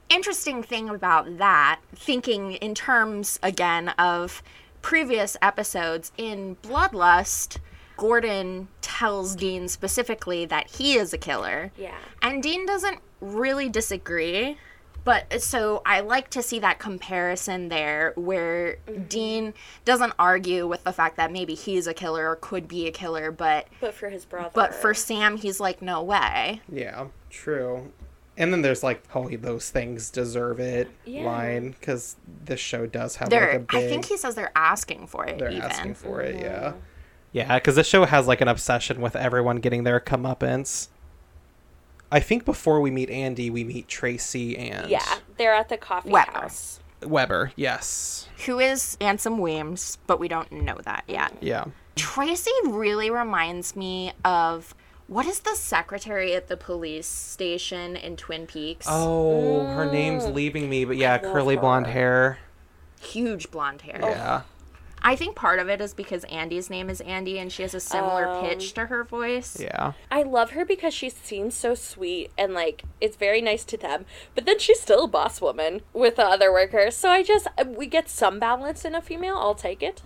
[SPEAKER 1] interesting thing about that, thinking in terms again of previous episodes in Bloodlust, Gordon tells Dean specifically that he is a killer.
[SPEAKER 2] Yeah.
[SPEAKER 1] And Dean doesn't really disagree. But so I like to see that comparison there where mm-hmm. Dean doesn't argue with the fact that maybe he's a killer or could be a killer, but
[SPEAKER 2] But for his brother.
[SPEAKER 1] but for Sam he's like no way.
[SPEAKER 3] Yeah, true. And then there's like, holy, those things deserve it
[SPEAKER 2] Yeah.
[SPEAKER 3] line because this show does have
[SPEAKER 1] They're
[SPEAKER 3] like a big.
[SPEAKER 1] I think he says they're asking for it
[SPEAKER 3] they're
[SPEAKER 1] even.
[SPEAKER 3] asking for it. Yeah. Mm-hmm. Yeah, because the show has like an obsession with everyone getting their comeuppance. I think before we meet Andy, we meet Tracy and
[SPEAKER 2] Yeah, they're at the coffee
[SPEAKER 1] Weber.
[SPEAKER 2] house.
[SPEAKER 3] Weber. Yes.
[SPEAKER 1] who is Ansem Weems, but we don't know that yet.
[SPEAKER 3] Yeah.
[SPEAKER 1] Tracy really reminds me of what is the secretary at the police station in Twin Peaks?
[SPEAKER 3] Oh, her name's mm. leaving me, but yeah,
[SPEAKER 2] love
[SPEAKER 3] curly blonde hair.
[SPEAKER 1] Huge blonde hair.
[SPEAKER 3] Yeah.
[SPEAKER 1] I think part of it is because Andy's name is Andy and she has a similar
[SPEAKER 2] Um,
[SPEAKER 1] pitch to her voice.
[SPEAKER 3] Yeah.
[SPEAKER 2] I love her because she seems so sweet and like it's very nice to them. But then she's still a boss woman with the other workers. So I just we get some balance in a female. I'll take it.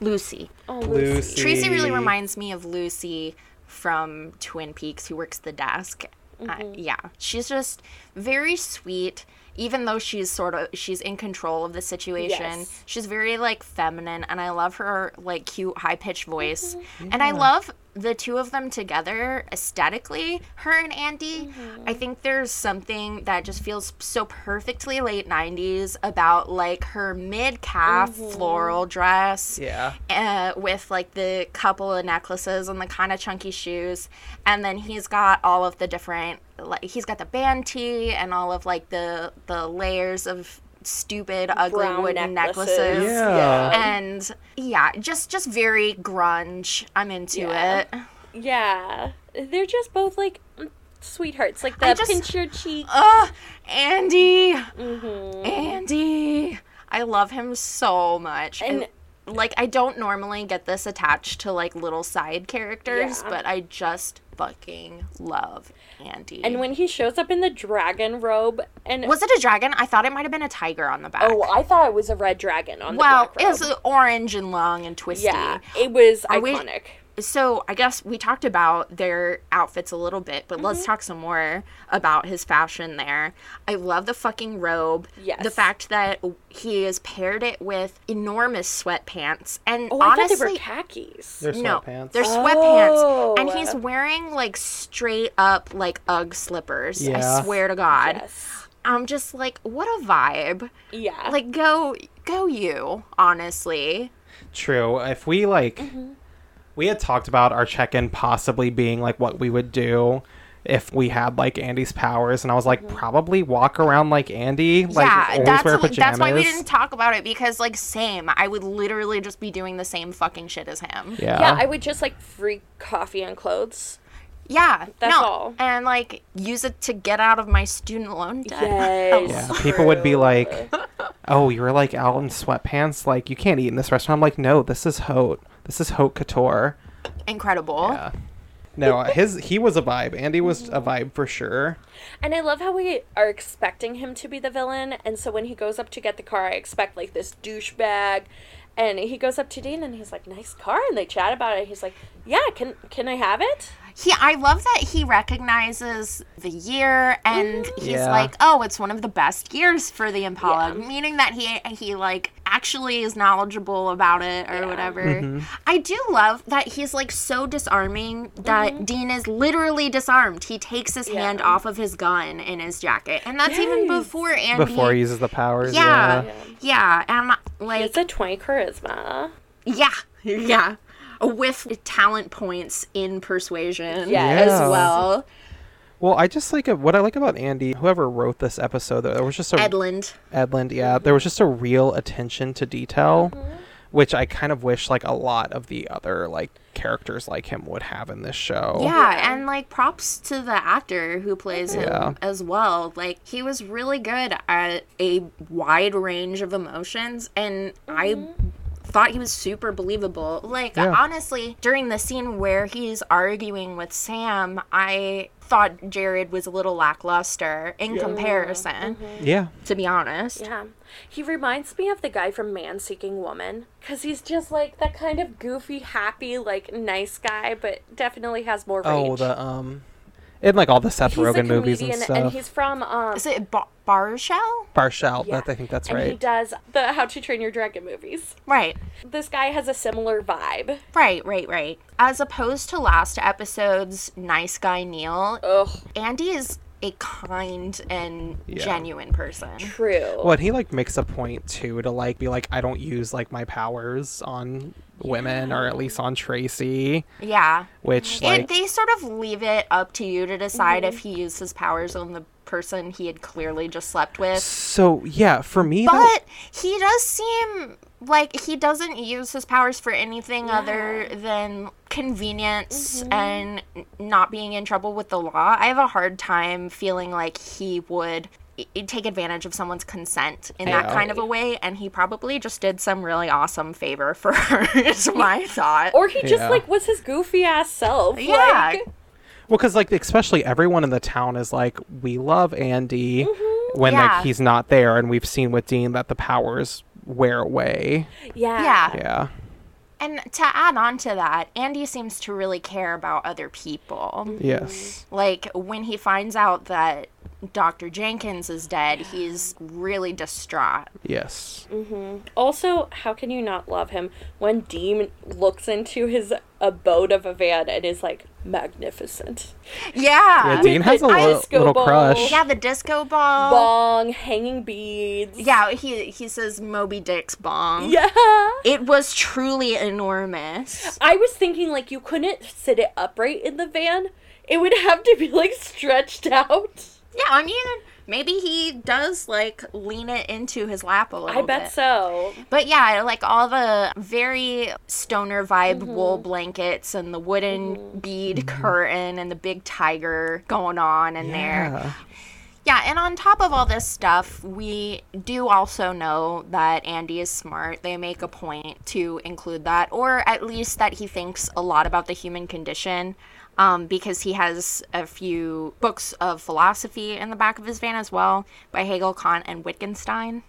[SPEAKER 1] Lucy.
[SPEAKER 2] Oh,
[SPEAKER 3] Lucy.
[SPEAKER 1] Tracy really reminds me of Lucy from Twin Peaks, who works the desk. Uh, yeah, she's just very sweet. Even though she's sort of she's in control of the situation,
[SPEAKER 2] Yes.
[SPEAKER 1] she's very like feminine, and I love her like cute high pitched voice. Mm-hmm. And I love the two of them together aesthetically. Her and Andy. I think there's something that just feels so perfectly late '90s about like her mid calf floral dress
[SPEAKER 3] Yeah.
[SPEAKER 1] uh, with like the couple of necklaces and the kind of chunky shoes and then he's got all of the different like he's got the band tee and all of like the the layers of stupid ugly
[SPEAKER 2] Brown
[SPEAKER 1] wooden
[SPEAKER 2] necklaces.
[SPEAKER 1] necklaces,
[SPEAKER 3] Yeah.
[SPEAKER 1] and yeah just just very grunge i'm into
[SPEAKER 2] Yeah.
[SPEAKER 1] it
[SPEAKER 2] Yeah, they're just both like mm, sweethearts. Like the
[SPEAKER 1] I just-
[SPEAKER 2] pinch your cheek.
[SPEAKER 1] Ugh, andy
[SPEAKER 2] Mm-hmm.
[SPEAKER 1] andy i love him so much and, like i don't normally get this attached to like little side characters
[SPEAKER 2] Yeah.
[SPEAKER 1] but i just fucking love andy
[SPEAKER 2] And when he shows up in the dragon robe, and
[SPEAKER 1] was it a dragon i thought it might have been a tiger on the back
[SPEAKER 2] oh, I thought it was a red dragon on
[SPEAKER 1] well
[SPEAKER 2] the black robe.
[SPEAKER 1] it was orange and long and twisty
[SPEAKER 2] yeah, it was
[SPEAKER 1] Are we-
[SPEAKER 2] iconic.
[SPEAKER 1] So I guess we talked about their outfits a little bit, but
[SPEAKER 2] Mm-hmm.
[SPEAKER 1] let's talk some more about his fashion there. I love the fucking robe.
[SPEAKER 2] Yes.
[SPEAKER 1] The fact that he has paired it with enormous sweatpants. And
[SPEAKER 2] Oh, I
[SPEAKER 1] honestly,
[SPEAKER 2] thought they were khakis.
[SPEAKER 3] They're
[SPEAKER 1] no,
[SPEAKER 3] sweatpants.
[SPEAKER 1] they're sweatpants.
[SPEAKER 2] Oh.
[SPEAKER 1] And he's wearing like straight up like Ugg slippers.
[SPEAKER 3] Yeah.
[SPEAKER 1] I swear to God.
[SPEAKER 2] yes.
[SPEAKER 1] I'm just like, what a vibe.
[SPEAKER 2] Yeah.
[SPEAKER 1] Like go go you, honestly.
[SPEAKER 3] True. If we like, we had talked about our check-in possibly being like what we would do, if we had like Andy's powers, and I was like, mm-hmm. probably walk around like Andy, like
[SPEAKER 1] yeah,
[SPEAKER 3] always
[SPEAKER 1] that's
[SPEAKER 3] wear pajamas.
[SPEAKER 1] that's why we didn't talk about it because like same, I would literally just be doing the same fucking shit as him.
[SPEAKER 3] Yeah.
[SPEAKER 2] Yeah, I would just like free coffee and clothes.
[SPEAKER 1] Yeah,
[SPEAKER 2] That's
[SPEAKER 1] no,
[SPEAKER 2] all.
[SPEAKER 1] and like use it to get out of my student loan debt.
[SPEAKER 2] Yes.
[SPEAKER 3] Yeah, people would be like, "Oh, you're like out in sweatpants, like you can't eat in this restaurant." I'm like, "No, this is haute. This is haute couture."
[SPEAKER 1] Incredible.
[SPEAKER 3] Yeah. No, his he was a vibe. Andy was a mm-hmm. vibe for sure.
[SPEAKER 2] And I love how we are expecting him to be the villain, and so when he goes up to get the car, I expect like this douchebag, and he goes up to Dean and he's like, "Nice car," and they chat about it. He's like, "Yeah, can can I have it?"
[SPEAKER 1] He, I love that he recognizes the year, and he's
[SPEAKER 3] Yeah.
[SPEAKER 1] like, "Oh, it's one of the best years for the Impala,"
[SPEAKER 2] Yeah.
[SPEAKER 1] meaning that he he like actually is knowledgeable about it or
[SPEAKER 2] Yeah.
[SPEAKER 1] whatever.
[SPEAKER 3] Mm-hmm.
[SPEAKER 1] I do love that he's like so disarming that Dean is literally disarmed. He takes his hand off of his gun in his jacket, and that's even before Andy.
[SPEAKER 3] Before he uses the powers.
[SPEAKER 1] yeah,
[SPEAKER 3] Yeah.
[SPEAKER 1] yeah, and like
[SPEAKER 2] it's a twenty charisma.
[SPEAKER 1] yeah, yeah. With talent points in persuasion
[SPEAKER 2] Yes.
[SPEAKER 1] as well.
[SPEAKER 3] Well, I just like what I like about Andy. Whoever wrote this episode, there was just a
[SPEAKER 1] Edland.
[SPEAKER 3] Edlund, yeah, there was just a real attention to detail, mm-hmm. which I kind of wish like a lot of the other like characters like him would have in this show.
[SPEAKER 1] Yeah,
[SPEAKER 2] Yeah.
[SPEAKER 1] and like props to the actor who plays
[SPEAKER 3] Yeah.
[SPEAKER 1] him as well. Like he was really good at a wide range of emotions and I mm-hmm. Thought he was super believable. Like
[SPEAKER 3] Yeah.
[SPEAKER 1] honestly, during the scene where he's arguing with Sam, I thought Jared was a little lackluster in comparison,
[SPEAKER 3] yeah,
[SPEAKER 1] to be honest.
[SPEAKER 2] Yeah. He reminds me of the guy from Man Seeking Woman because he's just like that kind of goofy, happy, like nice guy, but definitely has more range.
[SPEAKER 3] Oh, the um, in like all the Seth
[SPEAKER 2] he's a
[SPEAKER 3] Rogen movies and stuff.
[SPEAKER 2] and he's from um.
[SPEAKER 1] Is it Bar- Baruchel?
[SPEAKER 3] Baruchel,
[SPEAKER 2] yeah.
[SPEAKER 3] that I think that's
[SPEAKER 2] and he does the How to Train Your Dragon movies.
[SPEAKER 1] Right.
[SPEAKER 2] This guy has a similar vibe.
[SPEAKER 1] Right, right, right. As opposed to last episode's nice guy Neil,
[SPEAKER 2] Ugh,
[SPEAKER 1] Andy is a kind and
[SPEAKER 3] Yeah.
[SPEAKER 1] genuine person.
[SPEAKER 2] true.
[SPEAKER 3] Well, and he like makes a point too to like be like, I don't use like my powers on women or at least on Tracy,
[SPEAKER 1] Yeah.
[SPEAKER 3] which
[SPEAKER 1] It,
[SPEAKER 3] like
[SPEAKER 1] they sort of leave it up to you to decide if mm-hmm. he used his powers on the person he had clearly just slept with.
[SPEAKER 3] so yeah for me that
[SPEAKER 1] But he does seem like he doesn't use his powers for anything other than convenience mm-hmm. and not being in trouble with the law. I have a hard time feeling like he would i- i- take advantage of someone's consent in that kind of a way and he probably just did some really awesome favor for her is my thought
[SPEAKER 2] or he just
[SPEAKER 3] Yeah.
[SPEAKER 2] like was his goofy ass self.
[SPEAKER 1] Yeah.
[SPEAKER 2] Like,
[SPEAKER 3] Well, because like especially everyone in the town is like, we love Andy mm-hmm. when
[SPEAKER 1] Yeah.
[SPEAKER 3] like he's not there, and we've seen with Dean that the powers wear away.
[SPEAKER 2] yeah.
[SPEAKER 1] yeah
[SPEAKER 3] Yeah,
[SPEAKER 1] and to add on to that andy seems to really care about other people mm-hmm.
[SPEAKER 3] yes,
[SPEAKER 1] Like when he finds out that Dr. Jenkins is dead, he's really distraught.
[SPEAKER 3] yes, mm-hmm.
[SPEAKER 2] Also, how can you not love him when Dean looks into his abode of a van and is like magnificent?
[SPEAKER 1] Yeah.
[SPEAKER 3] yeah. Dean has a
[SPEAKER 2] With
[SPEAKER 3] li-
[SPEAKER 2] disco
[SPEAKER 3] little
[SPEAKER 2] ball.
[SPEAKER 3] crush.
[SPEAKER 1] Yeah, the disco ball.
[SPEAKER 2] Bong, hanging beads.
[SPEAKER 1] Yeah, he he says Moby Dick's bong.
[SPEAKER 2] Yeah.
[SPEAKER 1] It was truly enormous.
[SPEAKER 2] I was thinking like you couldn't sit it upright in the van. It would have to be like stretched out.
[SPEAKER 1] Yeah, I mean, maybe he does like lean it into his lap a little
[SPEAKER 2] I bet
[SPEAKER 1] bit.
[SPEAKER 2] so.
[SPEAKER 1] But yeah, like all the very stoner vibe mm-hmm. wool blankets and the wooden mm-hmm. bead curtain and the big tiger going on in there.
[SPEAKER 3] Yeah.
[SPEAKER 1] Yeah, and on top of all this stuff, we do also know that Andy is smart. They make a point to include that, or at least that he thinks a lot about the human condition, um, because he has a few books of philosophy in the back of his van as well by Hegel, Kant, and Wittgenstein.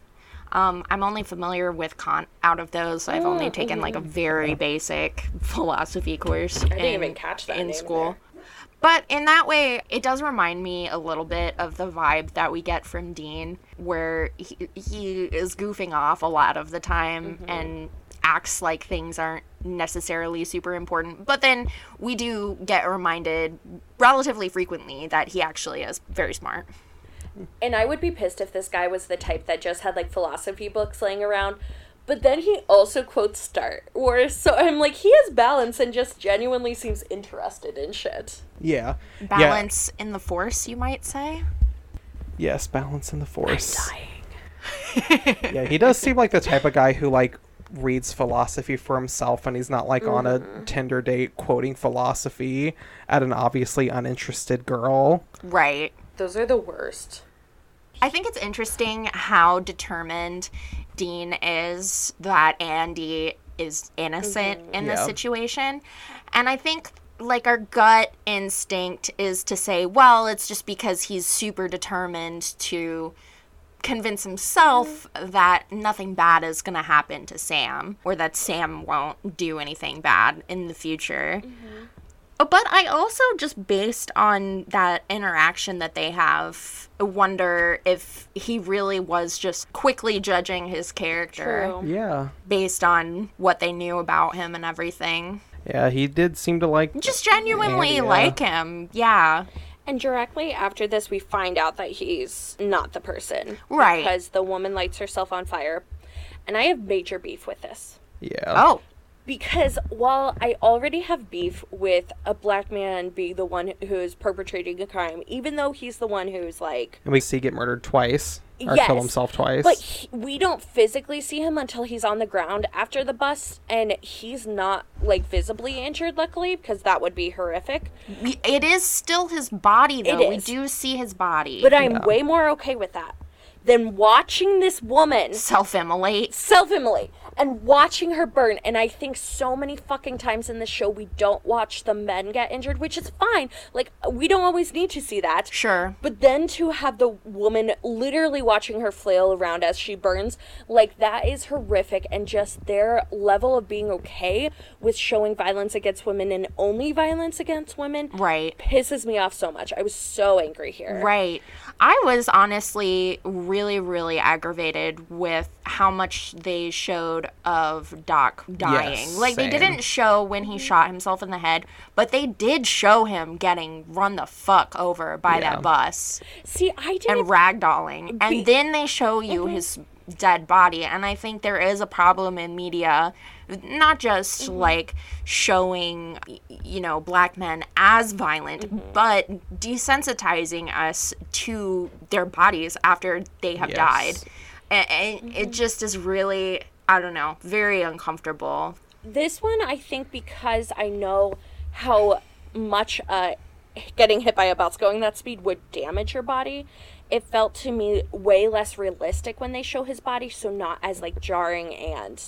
[SPEAKER 1] Um, I'm only familiar with Kant out of those. I've only taken like a very basic philosophy course I
[SPEAKER 2] didn't
[SPEAKER 1] in,
[SPEAKER 2] even catch that
[SPEAKER 1] in school.
[SPEAKER 2] there.
[SPEAKER 1] But in that way, it does remind me a little bit of the vibe that we get from Dean, where he, he is goofing off a lot of the time and acts like things aren't necessarily super important. But then we do get reminded relatively frequently that he actually is very smart.
[SPEAKER 2] And I would be pissed if this guy was the type that just had like philosophy books laying around, But then he also quotes Star Wars, so I'm like, he has balance and just genuinely seems interested in shit.
[SPEAKER 3] Yeah.
[SPEAKER 1] Balance in the force, you might say.
[SPEAKER 3] Yes, balance in the force.
[SPEAKER 2] Dying.
[SPEAKER 3] yeah, he does seem like the type of guy who like reads philosophy for himself and he's not like on a mm-hmm. Tinder date quoting philosophy at an obviously uninterested girl.
[SPEAKER 1] Right.
[SPEAKER 2] Those are the worst.
[SPEAKER 1] I think it's interesting how determined Dean is that Andy is innocent mm-hmm. in this situation. And I think like our gut instinct is to say, well, it's just because he's super determined to convince himself that nothing bad is going to happen to Sam or that Sam won't do anything bad in the future. Oh, But I also just based on that interaction that they have, wonder if he really was just quickly judging his character
[SPEAKER 2] True.
[SPEAKER 3] Yeah.
[SPEAKER 1] based on what they knew about him and everything.
[SPEAKER 3] Yeah, he did seem to like
[SPEAKER 1] Just genuinely
[SPEAKER 3] Andy, yeah.
[SPEAKER 1] like him. Yeah.
[SPEAKER 2] And directly after this, we find out that he's not the person.
[SPEAKER 1] Right.
[SPEAKER 2] Because the woman lights herself on fire. And I have major beef with this.
[SPEAKER 3] Yeah.
[SPEAKER 1] Oh,
[SPEAKER 2] Because while I already have beef with a black man being the one who's perpetrating a crime, even though he's the one who's like,
[SPEAKER 3] And we see get murdered twice. Or
[SPEAKER 2] Yes,
[SPEAKER 3] kill himself twice.
[SPEAKER 2] but he, we don't physically see him until he's on the ground after the bus, and he's not like visibly injured, luckily, because that would be horrific.
[SPEAKER 1] we- it is still his body, though. We do see his body.
[SPEAKER 2] But I'm way more okay with that than watching this woman
[SPEAKER 1] Self immolate.
[SPEAKER 2] self immolate and watching her burn. And I think so many fucking times in the show we don't watch the men get injured, which is fine. Like, we don't always need to see that.
[SPEAKER 1] Sure.
[SPEAKER 2] But then to have the woman literally watching her flail around as she burns, like that is horrific. And just their level of being okay with showing violence against women and only violence against women
[SPEAKER 1] Right.
[SPEAKER 2] pisses me off so much. I was so angry here.
[SPEAKER 1] Right. I was honestly really, really aggravated with how much they showed of Doc dying.
[SPEAKER 3] Yes,
[SPEAKER 1] like, they didn't show when he shot himself in the head, but they did show him getting run the fuck over by
[SPEAKER 3] Yeah.
[SPEAKER 1] that bus
[SPEAKER 2] See, I didn't.
[SPEAKER 1] and ragdolling. And then they show you his dead body. And I think there is a problem in media, not just mm-hmm. like showing, you know, black men as violent, mm-hmm. but desensitizing us to their bodies after they have
[SPEAKER 3] Yes.
[SPEAKER 1] died. And, and it mm-hmm. just is really, I don't know, very uncomfortable.
[SPEAKER 2] This one, I think, because I know how much uh, getting hit by a bus going that speed would damage your body, it felt to me way less realistic when they show his body, so not as like jarring and.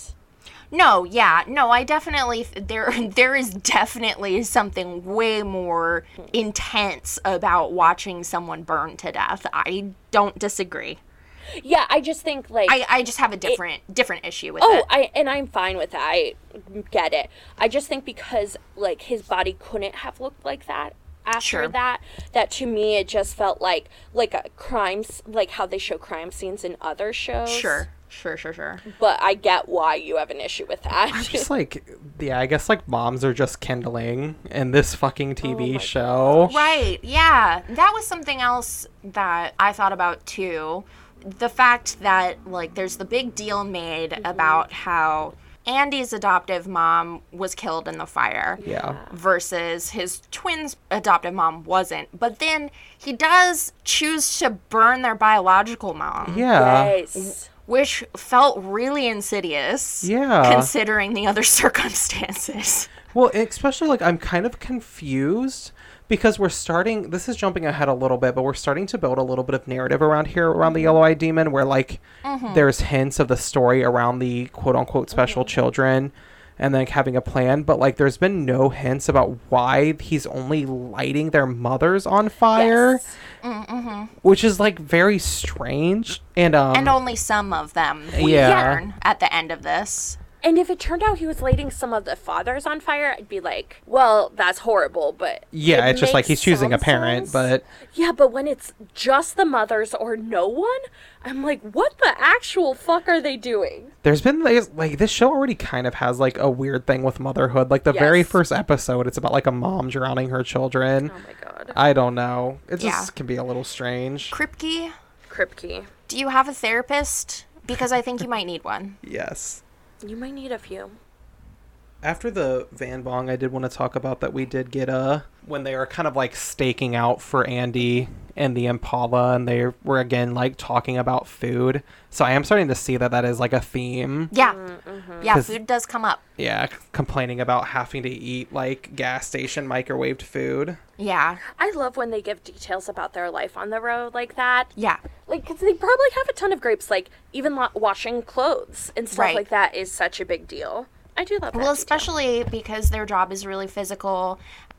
[SPEAKER 1] No, yeah, no, I definitely there there is definitely something way more intense about watching someone burn to death. I don't disagree.
[SPEAKER 2] Yeah, I just think like.
[SPEAKER 1] I, I just have a different different issue with
[SPEAKER 2] Oh,
[SPEAKER 1] it.
[SPEAKER 2] I and I'm fine with that. I get it. I just think because like his body couldn't have looked like that after
[SPEAKER 1] Sure.
[SPEAKER 2] that, that to me it just felt like like a crimes like how they show crime scenes in other shows.
[SPEAKER 1] Sure, sure, sure, sure.
[SPEAKER 2] But I get why you have an issue with that.
[SPEAKER 3] just like yeah, I guess like moms are just kindling in this fucking oh TV
[SPEAKER 2] my
[SPEAKER 3] show.
[SPEAKER 1] Right, yeah. That was something else that I thought about too. The fact that, like, there's the big deal made mm-hmm. about how Andy's adoptive mom was killed in the fire.
[SPEAKER 3] Yeah.
[SPEAKER 1] versus his twins adoptive mom wasn't. But then he does choose to burn their biological mom,
[SPEAKER 3] Yeah.
[SPEAKER 2] yes.
[SPEAKER 1] which felt really insidious.
[SPEAKER 3] Yeah.
[SPEAKER 1] Considering the other circumstances.
[SPEAKER 3] Well, especially like I'm kind of confused because we're starting this is jumping ahead a little bit, but we're starting to build a little bit of narrative around here around the yellow eyed demon where like mm-hmm. there's hints of the story around the quote unquote special mm-hmm. children and then having a plan, but like there's been no hints about why he's only lighting their mothers on fire.
[SPEAKER 2] Yes. Mm-hmm.
[SPEAKER 3] Which is like very strange. And um
[SPEAKER 1] and only some of them we
[SPEAKER 3] Yeah.
[SPEAKER 1] learn at the end of this.
[SPEAKER 2] And if it turned out he was lighting some of the fathers on fire, I'd be like, well, that's horrible, but
[SPEAKER 3] yeah,
[SPEAKER 2] it
[SPEAKER 3] it's just like he's choosing a parent,
[SPEAKER 2] sense.
[SPEAKER 3] but
[SPEAKER 2] Yeah, but when it's just the mothers or no one, I'm like, what the actual fuck are they doing?
[SPEAKER 3] There's been like, like this show already kind of has like a weird thing with motherhood. Like the very first episode, it's about like a mom drowning her children.
[SPEAKER 2] Oh my god.
[SPEAKER 3] I don't know. It just
[SPEAKER 1] Yeah.
[SPEAKER 3] can be a little strange.
[SPEAKER 1] Kripke,
[SPEAKER 2] Kripke.
[SPEAKER 1] do you have a therapist? Because I think you might need one.
[SPEAKER 3] Yes.
[SPEAKER 2] You might need a few.
[SPEAKER 3] After the Van Bong, I did want to talk about that we did get a when they were kind of like staking out for Andy and the Impala, and they were again like talking about food. So I am starting to see that that is like a theme.
[SPEAKER 1] Yeah.
[SPEAKER 2] Mm-hmm.
[SPEAKER 1] Yeah,
[SPEAKER 3] 'Cause-
[SPEAKER 1] food does come up.
[SPEAKER 3] Yeah, complaining about having to eat like gas station microwaved food.
[SPEAKER 1] Yeah.
[SPEAKER 2] I love when they give details about their life on the road like that.
[SPEAKER 1] Yeah.
[SPEAKER 2] like cause they probably have a ton of grapes. Like, even lo- washing clothes and stuff
[SPEAKER 1] Right.
[SPEAKER 2] like that is such a big deal. I do love that.
[SPEAKER 1] Well,
[SPEAKER 2] detail.
[SPEAKER 1] especially because their job is really physical.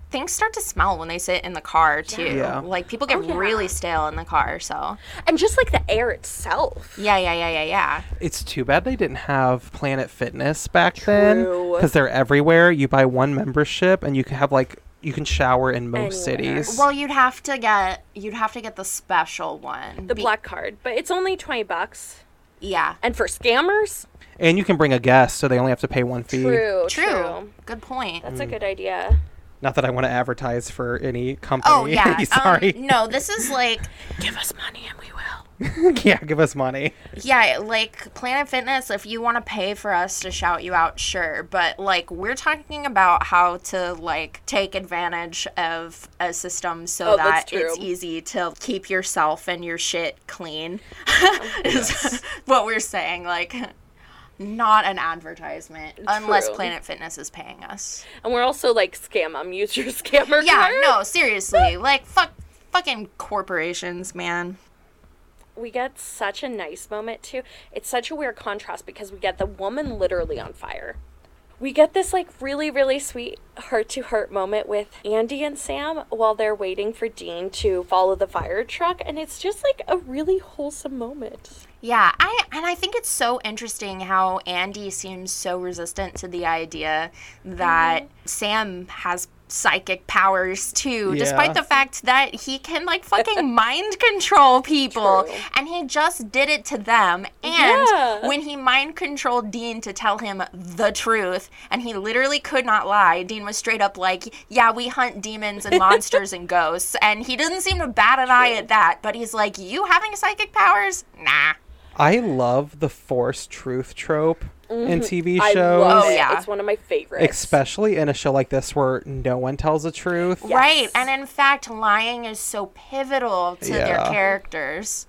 [SPEAKER 1] Things start to smell when they sit in the car too.
[SPEAKER 3] Yeah.
[SPEAKER 1] Like people get
[SPEAKER 2] Oh, yeah.
[SPEAKER 1] really stale in the car, so.
[SPEAKER 2] And just like the air itself.
[SPEAKER 1] Yeah, yeah, yeah, yeah, yeah.
[SPEAKER 3] It's too bad they didn't have Planet Fitness back then
[SPEAKER 2] True.
[SPEAKER 3] because they're everywhere. You buy one membership and you can have like you can shower in most
[SPEAKER 2] Anywhere.
[SPEAKER 3] cities.
[SPEAKER 1] Well, you'd have to get you'd have to get the special one.
[SPEAKER 2] The
[SPEAKER 1] Be-
[SPEAKER 2] black card. But it's only 20 bucks.
[SPEAKER 1] Yeah.
[SPEAKER 2] And for scammers?
[SPEAKER 3] and you can bring a guest, so they only have to pay one fee.
[SPEAKER 2] True.
[SPEAKER 1] True. Good point.
[SPEAKER 2] That's a good idea.
[SPEAKER 3] Not that I want to advertise for any company.
[SPEAKER 1] Oh yeah.
[SPEAKER 3] Sorry.
[SPEAKER 1] Um, no, this is like
[SPEAKER 2] Give us money and we will.
[SPEAKER 3] yeah, give us money.
[SPEAKER 1] yeah, like Planet Fitness. If you want to pay for us to shout you out, sure. But like we're talking about how to like take advantage of a system so
[SPEAKER 2] Oh,
[SPEAKER 1] that it's easy to keep yourself and your shit clean. is what we're saying. Like. Not an advertisement, unless Planet Fitness is paying us.
[SPEAKER 2] And we're also like, scam them. Use your scammer
[SPEAKER 1] Yeah,
[SPEAKER 2] card.
[SPEAKER 1] no, seriously. Like, fuck, fucking corporations, man.
[SPEAKER 2] We get such a nice moment too. It's such a weird contrast because we get the woman literally on fire. We get this like really, really sweet heart to heart moment with Andy and Sam while they're waiting for Dean to follow the fire truck, and it's just like a really wholesome moment.
[SPEAKER 1] Yeah, I and I think it's so interesting how Andy seems so resistant to the idea that
[SPEAKER 2] Mm-hmm.
[SPEAKER 1] Sam has psychic powers too, despite the fact that he can like fucking mind control people.
[SPEAKER 2] True.
[SPEAKER 1] And he just did it to them. And
[SPEAKER 2] Yeah.
[SPEAKER 1] when he mind controlled Dean to tell him the truth, and he literally could not lie, Dean was straight up like, Yeah, we hunt demons and monsters and ghosts. And he doesn't seem to bat an eye at that, but he's like, You having psychic powers? Nah.
[SPEAKER 3] I love the forced truth trope in TV
[SPEAKER 2] Mm-hmm. I
[SPEAKER 3] shows,
[SPEAKER 2] love
[SPEAKER 1] Oh,
[SPEAKER 2] it.
[SPEAKER 1] yeah.
[SPEAKER 2] It's one of my favorites.
[SPEAKER 3] especially in a show like this where no one tells the truth.
[SPEAKER 2] Yes.
[SPEAKER 1] Right, and in fact, lying is so pivotal to their characters.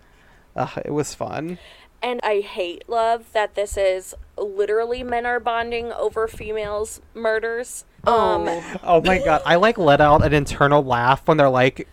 [SPEAKER 3] Ugh, it was fun.
[SPEAKER 2] And I hate love that this is literally men are bonding over females' murders. Um,
[SPEAKER 3] Oh my god, I like let out an internal laugh when they're like,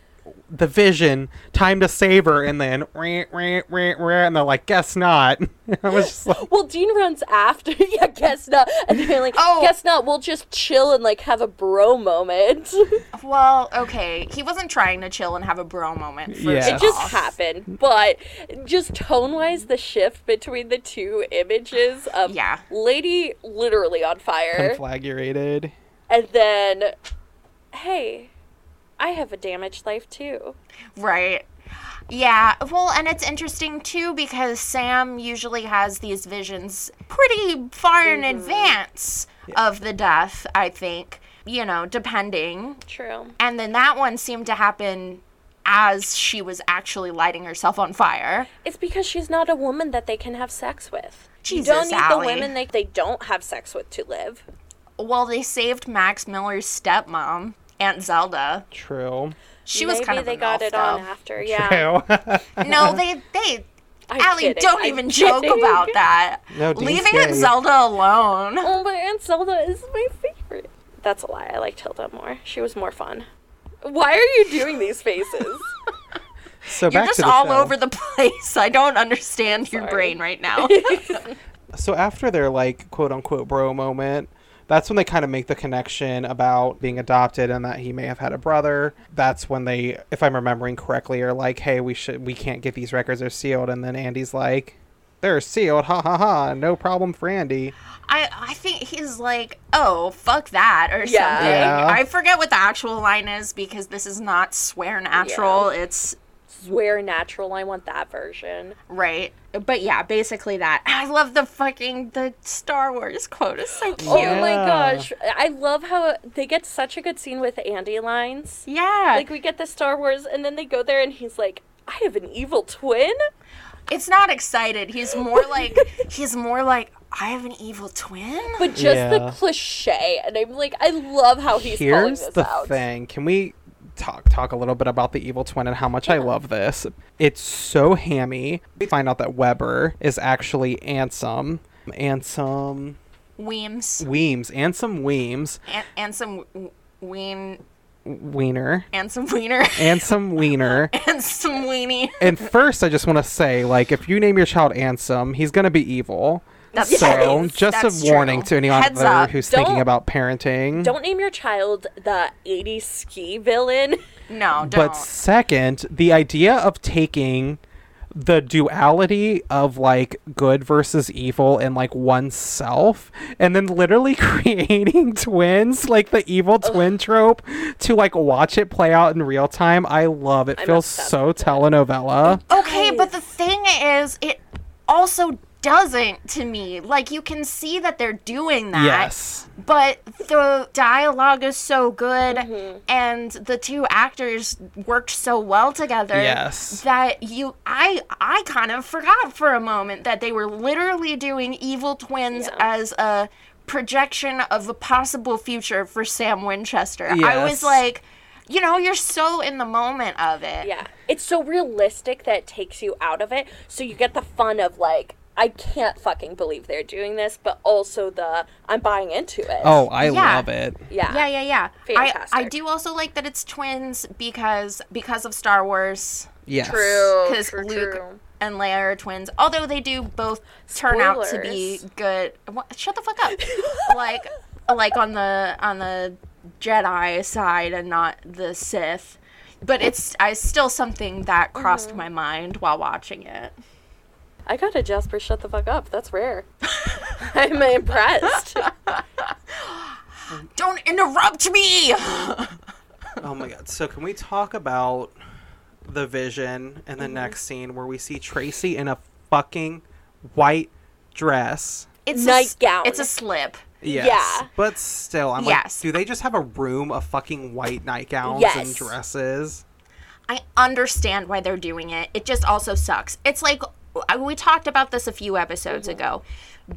[SPEAKER 3] "The vision, time to save her," and then "Rah, rah, rah, rah," and they're like, "Guess not." I was just like,
[SPEAKER 2] Well, Dean runs after. yeah, guess not. And they're like,
[SPEAKER 1] Oh.
[SPEAKER 2] guess not. We'll just chill and like have a bro moment.
[SPEAKER 1] Well, okay, he wasn't trying to chill and have a bro moment. First
[SPEAKER 3] Yeah.
[SPEAKER 2] it just happened. But just tone wise, the shift between the two images of
[SPEAKER 1] Yeah.
[SPEAKER 2] lady literally on fire,
[SPEAKER 3] conflagrated.
[SPEAKER 2] and then, hey, I have a damaged life too.
[SPEAKER 1] Right. Yeah, well, and it's interesting too because Sam usually has these visions pretty far in mm-hmm. advance of the death, I think, you know, depending.
[SPEAKER 2] True.
[SPEAKER 1] And then that one seemed to happen as she was actually lighting herself on fire.
[SPEAKER 2] It's because she's not a woman that they can have sex with.
[SPEAKER 1] Jesus,
[SPEAKER 2] you don't need
[SPEAKER 1] Allie.
[SPEAKER 2] the women they, they don't have sex with to live.
[SPEAKER 1] Well, they saved Max Miller's stepmom, Aunt Zelda.
[SPEAKER 3] True.
[SPEAKER 1] She was
[SPEAKER 2] Maybe
[SPEAKER 1] kind of
[SPEAKER 2] they
[SPEAKER 1] a
[SPEAKER 2] got
[SPEAKER 1] MILF,
[SPEAKER 2] it on after. Yeah.
[SPEAKER 3] True.
[SPEAKER 1] No, they they
[SPEAKER 2] I'm
[SPEAKER 1] Allie,
[SPEAKER 2] kidding,
[SPEAKER 1] don't
[SPEAKER 2] I'm
[SPEAKER 1] even joke about that.
[SPEAKER 3] No, Dean's
[SPEAKER 1] Leaving Aunt. Zelda alone.
[SPEAKER 2] Oh, but Aunt Zelda is my favorite. That's a lie. I liked Hilda more. She was more fun. Why are you doing these faces?
[SPEAKER 3] so
[SPEAKER 1] You're
[SPEAKER 3] back
[SPEAKER 1] just
[SPEAKER 3] to the
[SPEAKER 1] all
[SPEAKER 3] show.
[SPEAKER 1] over the place. I don't understand your brain right now.
[SPEAKER 3] So after their like quote unquote bro moment, that's when they kind of make the connection about being adopted and that he may have had a brother. That's when they, if I'm remembering correctly, are like, "Hey, we should, we can't get these records. They're sealed." And then Andy's like, "They're sealed. Ha ha ha. No problem for Andy."
[SPEAKER 1] I I think he's like, oh fuck that or
[SPEAKER 2] Yeah.
[SPEAKER 1] something.
[SPEAKER 3] Yeah.
[SPEAKER 1] I forget what the actual line is because this is not swear natural. It's
[SPEAKER 2] Swear natural. I want that version.
[SPEAKER 1] right. But yeah, basically that. I love the fucking the Star Wars quote. It's so oh cute.
[SPEAKER 2] Oh my gosh. I love how they get such a good scene with Andy lines.
[SPEAKER 1] yeah.
[SPEAKER 2] Like we get the Star Wars and then they go there and he's like, I have an evil twin?
[SPEAKER 1] it's not excited. He's more like he's more like I have an evil twin.
[SPEAKER 2] But just
[SPEAKER 3] Yeah.
[SPEAKER 2] the cliche, and I'm like, I love how he's calling
[SPEAKER 3] Here's the
[SPEAKER 2] out.
[SPEAKER 3] thing. Can we talk talk a little bit about the evil twin and how much I love this? It's so hammy. We find out that Webber is actually Ansem. Ansem
[SPEAKER 1] Weems
[SPEAKER 3] Weems. Ansem Weems.
[SPEAKER 1] and, and some w- ween
[SPEAKER 3] Wiener.
[SPEAKER 1] and some wiener
[SPEAKER 3] Ansem Wiener.
[SPEAKER 1] and some weenie.
[SPEAKER 3] And first, I just want to say, like, if you name your child Ansem, he's gonna be evil.
[SPEAKER 1] That's
[SPEAKER 3] so,
[SPEAKER 1] true.
[SPEAKER 3] just
[SPEAKER 1] That's
[SPEAKER 3] a warning
[SPEAKER 1] true.
[SPEAKER 3] to anyone
[SPEAKER 1] Heads up.
[SPEAKER 3] who's thinking
[SPEAKER 2] Don't-
[SPEAKER 3] about parenting.
[SPEAKER 2] Don't name your child the 80s ski villain.
[SPEAKER 1] No, don't.
[SPEAKER 3] But second, the idea of taking the duality of like good versus evil in like oneself and then literally creating twins like the evil twin trope to like watch it play out in real time i love it
[SPEAKER 2] I'm
[SPEAKER 3] feels so telenovela
[SPEAKER 1] Okay, but the thing is, it also doesn't to me. Like you can see that they're doing that.
[SPEAKER 3] yes
[SPEAKER 1] But the dialogue is so good
[SPEAKER 2] Mm-hmm.
[SPEAKER 1] and the two actors worked so well together
[SPEAKER 3] Yes.
[SPEAKER 1] that you I I kind of forgot for a moment that they were literally doing evil twins
[SPEAKER 2] Yeah.
[SPEAKER 1] as a projection of a possible future for Sam Winchester.
[SPEAKER 3] Yes.
[SPEAKER 1] I was like, you know, you're so in the moment of it.
[SPEAKER 2] Yeah. It's so realistic that it takes you out of it. So you get the fun of like, I can't fucking believe they're doing this, but also the I'm buying into it.
[SPEAKER 3] oh i
[SPEAKER 1] Yeah.
[SPEAKER 3] love it
[SPEAKER 2] yeah.
[SPEAKER 1] Yeah, yeah, yeah. I, I do also like that it's twins because because of Star Wars.
[SPEAKER 3] yes
[SPEAKER 2] True.
[SPEAKER 1] because
[SPEAKER 2] true,
[SPEAKER 1] Luke
[SPEAKER 2] true.
[SPEAKER 1] and Leia are twins. Although they do both turn out to be good. What, shut the fuck up. like, like on the on the Jedi side and not the Sith. But it's I still something that crossed
[SPEAKER 2] Mm-hmm.
[SPEAKER 1] my mind while watching it.
[SPEAKER 2] I got a Jasper shut the fuck up. That's rare. I'm impressed.
[SPEAKER 1] Don't interrupt me.
[SPEAKER 3] Oh my god. So can we talk about the vision in the mm-hmm. next scene where we see Tracy in a fucking white dress?
[SPEAKER 1] It's a s-
[SPEAKER 2] Nightgown.
[SPEAKER 1] It's a slip.
[SPEAKER 3] Yes.
[SPEAKER 2] Yeah.
[SPEAKER 3] But still, I'm
[SPEAKER 1] Yes.
[SPEAKER 3] like, do they just have a room of fucking white nightgowns
[SPEAKER 2] Yes.
[SPEAKER 3] and dresses?
[SPEAKER 1] I understand why they're doing it. It just also sucks. It's like we talked about this a few episodes mm-hmm. ago.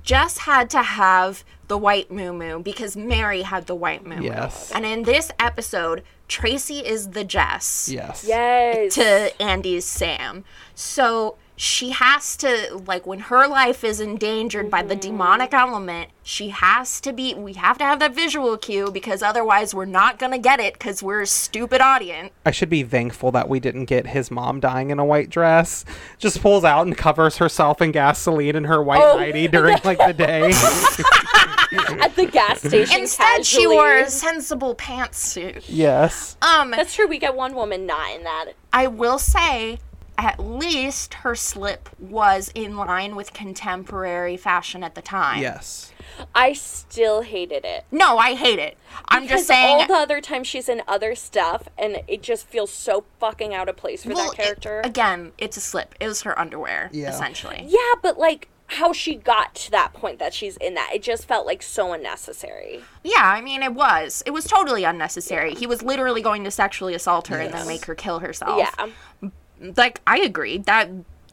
[SPEAKER 1] Jess had to have the white moo because Mary had the white moo
[SPEAKER 3] Yes.
[SPEAKER 1] And in this episode, Tracy is the Jess
[SPEAKER 3] Yes.
[SPEAKER 2] yes.
[SPEAKER 1] to Andy's Sam. So she has to like when her life is endangered by the demonic element, she has to be we have to have that visual cue because otherwise we're not going to get it cuz we're a stupid audience.
[SPEAKER 3] I should be thankful that we didn't get his mom dying in a white dress. Just pulls out and covers herself in gasoline in her white
[SPEAKER 2] Oh.
[SPEAKER 3] nightie during like the day.
[SPEAKER 2] At the gas station.
[SPEAKER 1] Instead, she wore a sensible pantsuit.
[SPEAKER 3] yes.
[SPEAKER 1] Um,
[SPEAKER 2] That's true. We get one woman not in that.
[SPEAKER 1] I will say, at least her slip was in line with contemporary fashion at the time.
[SPEAKER 3] Yes.
[SPEAKER 2] I still hated it.
[SPEAKER 1] No, I hate it. I'm
[SPEAKER 2] Because
[SPEAKER 1] just saying.
[SPEAKER 2] all the other times she's in other stuff, and it just feels so fucking out of place for
[SPEAKER 1] well,
[SPEAKER 2] that character.
[SPEAKER 1] it- again, it's a slip. It was her underwear,
[SPEAKER 3] Yeah.
[SPEAKER 1] essentially.
[SPEAKER 2] yeah, but like how she got to that point that she's in that, it just felt like so unnecessary.
[SPEAKER 1] Yeah, I mean, it was. It was totally unnecessary. He was literally going to sexually assault her and then make her kill herself.
[SPEAKER 2] Yeah.
[SPEAKER 1] Like, I agree. That,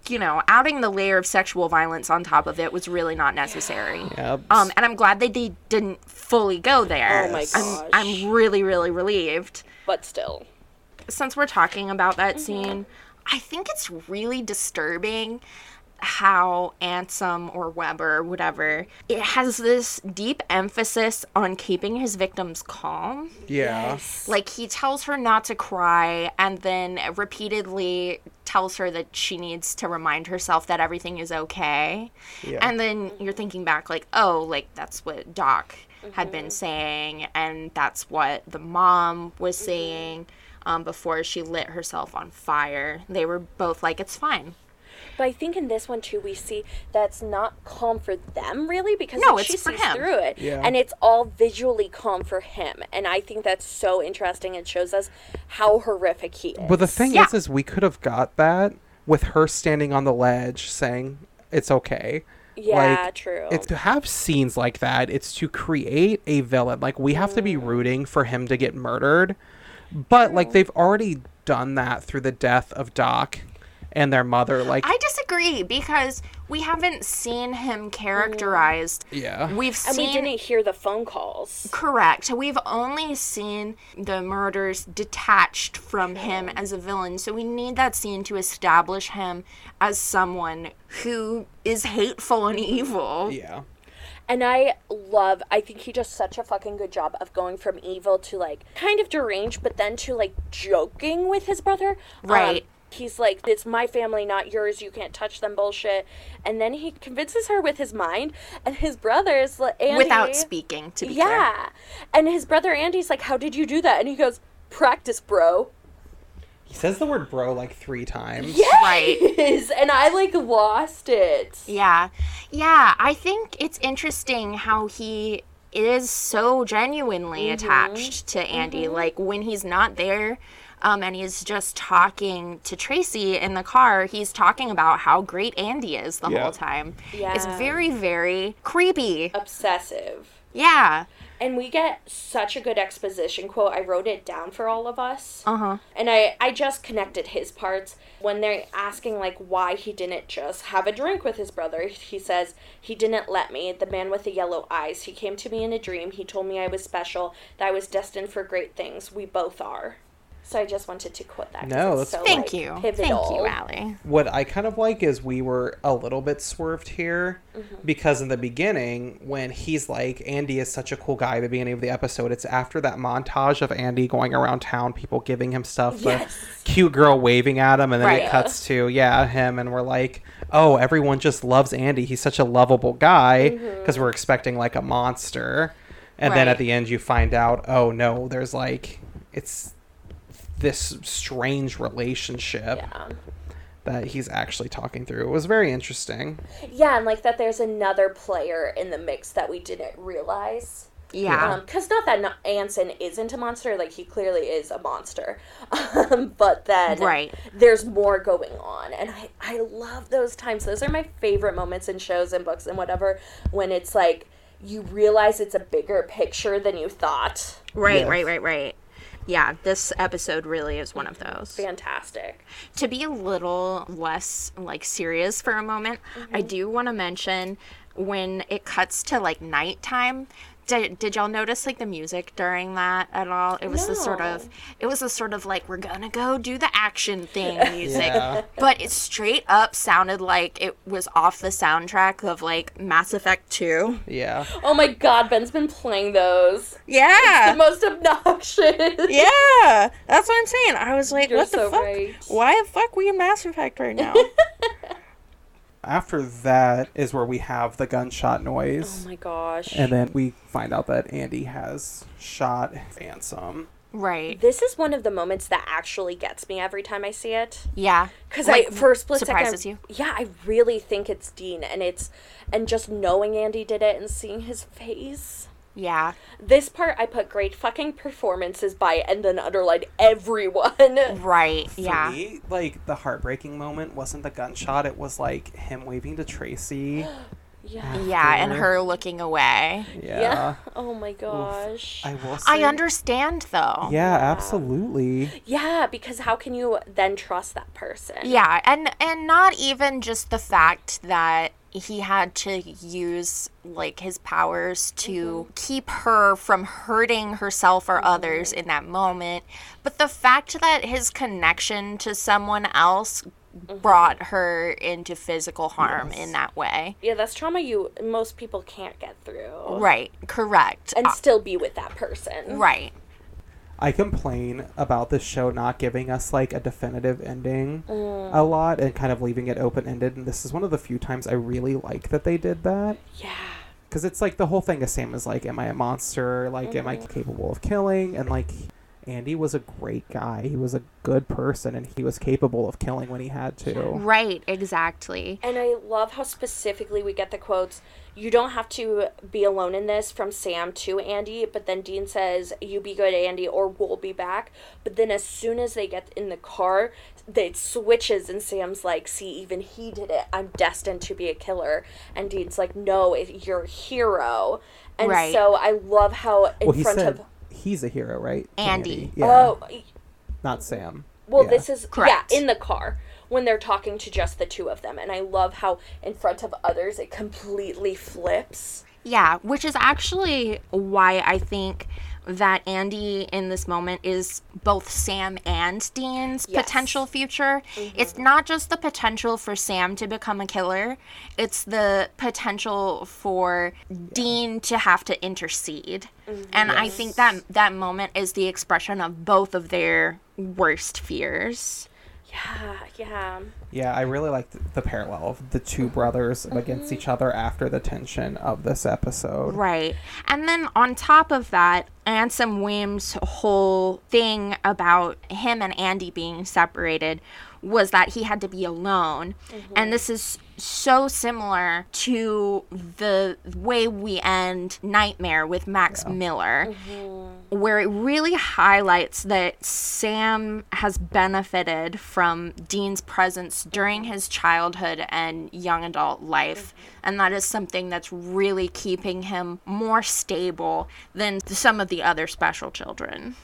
[SPEAKER 1] you know, adding the layer of sexual violence on top of it was really not necessary.
[SPEAKER 3] Yep.
[SPEAKER 1] Um, and I'm glad that they didn't fully go there.
[SPEAKER 2] Oh my
[SPEAKER 1] I'm,
[SPEAKER 2] gosh.
[SPEAKER 1] I'm really, really relieved.
[SPEAKER 2] But still.
[SPEAKER 1] Since we're talking about
[SPEAKER 2] Mm-hmm.
[SPEAKER 1] that scene, I think it's really disturbing how Ansem or Webber, whatever, it has this deep emphasis on keeping his victims calm.
[SPEAKER 3] yeah.
[SPEAKER 1] Like he tells her not to cry and then repeatedly tells her that she needs to remind herself that everything is okay.
[SPEAKER 3] Yeah.
[SPEAKER 1] And then you're thinking back like, oh, like that's what Doc had been saying and that's what the mom was saying um, before she lit herself on fire. They were both like, it's fine.
[SPEAKER 2] But I think in this one too, we see that's not calm for them really because
[SPEAKER 1] No,
[SPEAKER 2] like,
[SPEAKER 1] it's
[SPEAKER 2] she
[SPEAKER 1] for
[SPEAKER 2] sees
[SPEAKER 1] him.
[SPEAKER 2] through it,
[SPEAKER 3] Yeah.
[SPEAKER 2] and it's all visually calm for him. And I think that's so interesting. It shows us how horrific he is.
[SPEAKER 3] But the thing
[SPEAKER 1] Yeah.
[SPEAKER 3] is, is we could have got that with her standing on the ledge saying it's okay.
[SPEAKER 2] yeah,
[SPEAKER 3] like,
[SPEAKER 2] true.
[SPEAKER 3] It's to have scenes like that. It's to create a villain. Like we have to be mm. rooting for him to get murdered, but like they've already done that through the death of Doc, and their mother. Like,
[SPEAKER 1] I disagree because we haven't seen him characterized.
[SPEAKER 3] yeah.
[SPEAKER 1] We've seen,
[SPEAKER 2] And we didn't hear the phone calls.
[SPEAKER 1] Correct. We've only seen the murders detached from him as a villain, so we need that scene to establish him as someone who is hateful and evil.
[SPEAKER 3] yeah.
[SPEAKER 2] And I love, I think he does such a fucking good job of going from evil to like kind of deranged, but then to like joking with his brother. Um,
[SPEAKER 1] Right.
[SPEAKER 2] He's like, it's my family, not yours. You can't touch them bullshit. And then he convinces her with his mind, and his brother's like, Andy,
[SPEAKER 1] Without speaking, to be clear.
[SPEAKER 2] Yeah. And his brother Andy's like, how did you do that? And he goes, practice, bro.
[SPEAKER 3] He says the word bro like three times.
[SPEAKER 1] Right.
[SPEAKER 2] And I like lost it.
[SPEAKER 1] Yeah. Yeah, I think it's interesting how he is so genuinely mm-hmm. attached to Andy. Mm-hmm. Like when he's not there, um, and he's just talking to Tracy in the car, he's talking about how great Andy is the
[SPEAKER 3] Yeah.
[SPEAKER 1] whole time.
[SPEAKER 2] Yeah.
[SPEAKER 1] It's very, very creepy.
[SPEAKER 2] Obsessive.
[SPEAKER 1] Yeah.
[SPEAKER 2] And we get such a good exposition quote. I wrote it down for all of us.
[SPEAKER 1] Uh huh.
[SPEAKER 2] And I, I just connected his parts when they're asking like why he didn't just have a drink with his brother. He says, He didn't let me. The man with the yellow eyes. He came to me in a dream. He told me I was special, that I was destined for great things. We both are. So I just wanted to quote that.
[SPEAKER 3] No,
[SPEAKER 2] it's
[SPEAKER 3] that's-
[SPEAKER 2] so,
[SPEAKER 1] Thank
[SPEAKER 2] like,
[SPEAKER 1] you.
[SPEAKER 2] Pivotal.
[SPEAKER 1] Thank you, Allie.
[SPEAKER 3] What I kind of like is we were a little bit swerved here
[SPEAKER 2] Mm-hmm.
[SPEAKER 3] because in the beginning, when he's like, Andy is such a cool guy at the beginning of the episode, it's after that montage of Andy going around town, people giving him stuff,
[SPEAKER 2] Yes.
[SPEAKER 3] the cute girl waving at him, and then
[SPEAKER 1] Right.
[SPEAKER 3] it cuts to, yeah, him, and we're like, oh, everyone just loves Andy. He's such a lovable guy
[SPEAKER 2] Mm-hmm.
[SPEAKER 3] because we're expecting like a monster. And then at the end, you find out, oh no, there's like, it's this strange relationship
[SPEAKER 2] Yeah.
[SPEAKER 3] that he's actually talking through. It was very interesting.
[SPEAKER 2] Yeah, and like that there's another player in the mix that we didn't realize.
[SPEAKER 1] Yeah.
[SPEAKER 2] Because not that no- Ansem isn't a monster, like he clearly is a monster. Um, but then
[SPEAKER 1] Right.
[SPEAKER 2] there's more going on. And I, I love those times. Those are my favorite moments in shows and books and whatever when it's like you realize it's a bigger picture than you thought.
[SPEAKER 1] right,
[SPEAKER 3] Yes.
[SPEAKER 1] right, right, right. Yeah, this episode really is one of those.
[SPEAKER 2] Fantastic.
[SPEAKER 1] to be a little less like serious for a moment, I mm-hmm. do want to mention when it cuts to like nighttime. Did, did y'all notice like the music during that at all? It was the sort of it was the sort of like we're gonna go do the action thing music.
[SPEAKER 3] Yeah.
[SPEAKER 1] But it straight up sounded like it was off the soundtrack of like Mass Effect 2.
[SPEAKER 3] Yeah.
[SPEAKER 2] Oh my god, Ben's been playing those.
[SPEAKER 1] Yeah.
[SPEAKER 2] The most obnoxious.
[SPEAKER 1] Yeah. That's what I'm saying. I was like,
[SPEAKER 2] You're
[SPEAKER 1] what the
[SPEAKER 2] so
[SPEAKER 1] fuck?
[SPEAKER 2] right.
[SPEAKER 1] Why the fuck we in Mass Effect right now?
[SPEAKER 3] After that is where we have the gunshot noise.
[SPEAKER 2] Oh my gosh.
[SPEAKER 3] and then we find out that Andy has shot Ransom.
[SPEAKER 1] right.
[SPEAKER 2] This is one of the moments that actually gets me every time I see it.
[SPEAKER 1] Yeah.
[SPEAKER 2] Because
[SPEAKER 1] Like,
[SPEAKER 2] I, for a split
[SPEAKER 1] surprises
[SPEAKER 2] second,
[SPEAKER 1] you.
[SPEAKER 2] yeah, I really think it's Dean, and it's, and just knowing Andy did it and seeing his face.
[SPEAKER 1] Yeah.
[SPEAKER 2] This part I put great fucking performances by, and then underlined everyone.
[SPEAKER 1] Right.
[SPEAKER 3] For
[SPEAKER 1] Yeah.
[SPEAKER 3] me, like the heartbreaking moment wasn't the gunshot; it was like him waving to Tracy.
[SPEAKER 2] Yeah.
[SPEAKER 1] Yeah, and her looking away.
[SPEAKER 3] Yeah.
[SPEAKER 2] Yeah. Oh my gosh.
[SPEAKER 3] I will. Say,
[SPEAKER 1] I understand though.
[SPEAKER 3] Yeah, absolutely.
[SPEAKER 2] Yeah, because how can you then trust that person?
[SPEAKER 1] Yeah, and and not even just the fact that he had to use like his powers to mm-hmm. keep her from hurting herself or mm-hmm. others in that moment, but the fact that his connection to someone else mm-hmm. brought her into physical harm in that way.
[SPEAKER 2] Yeah, that's trauma you most people can't get through.
[SPEAKER 1] Right, correct.
[SPEAKER 2] And
[SPEAKER 1] Uh,
[SPEAKER 2] still be with that person.
[SPEAKER 1] right.
[SPEAKER 3] I complain about this show not giving us like a definitive ending mm. a lot and kind of leaving it open ended. And this is one of the few times I really like that they did that.
[SPEAKER 2] Yeah.
[SPEAKER 3] Because it's like the whole thing is same as like, am I a monster? Like, am I mm-hmm. capable of killing? And like, Andy was a great guy. He was a good person and he was capable of killing when he had to.
[SPEAKER 1] Right, exactly.
[SPEAKER 2] And I love how specifically we get the quotes. You don't have to be alone in this from Sam to Andy, but then Dean says, You be good, Andy, or we'll be back. But then as soon as they get in the car, it switches, and Sam's like, See, even he did it. I'm destined to be a killer. And Dean's like, No, it, you're a hero. And
[SPEAKER 1] Right.
[SPEAKER 2] so I love how in
[SPEAKER 3] Well,
[SPEAKER 2] front
[SPEAKER 3] said
[SPEAKER 2] of.
[SPEAKER 3] He's a hero, right? To
[SPEAKER 1] Andy.
[SPEAKER 3] Oh, yeah.
[SPEAKER 2] Oh,
[SPEAKER 3] Not Sam.
[SPEAKER 2] Well,
[SPEAKER 3] Yeah.
[SPEAKER 2] this is
[SPEAKER 1] Correct.
[SPEAKER 2] yeah in the car when they're talking to just the two of them, and I love how in front of others it completely flips.
[SPEAKER 1] Yeah, which is actually why I think that Andy in this moment is both Sam and Dean's
[SPEAKER 2] Yes.
[SPEAKER 1] potential future. Mm-hmm. It's not just the potential for Sam to become a killer, it's the potential for Dean to have to intercede. Mm-hmm. And I think that that moment is the expression of both of their worst fears.
[SPEAKER 2] Yeah, yeah.
[SPEAKER 3] Yeah, I really like the, the parallel of the two brothers against each mm-hmm. other after the tension of this episode.
[SPEAKER 1] Right. And then on top of that, Ansem Williams' whole thing about him and Andy being separated was that he had to be alone. Mm-hmm. And this is so similar to the way we end Nightmare with Max Miller, mm-hmm. where it really highlights that Sam has benefited from Dean's presence during his childhood and young adult life. Mm-hmm. And that is something that's really keeping him more stable than some of the other special children.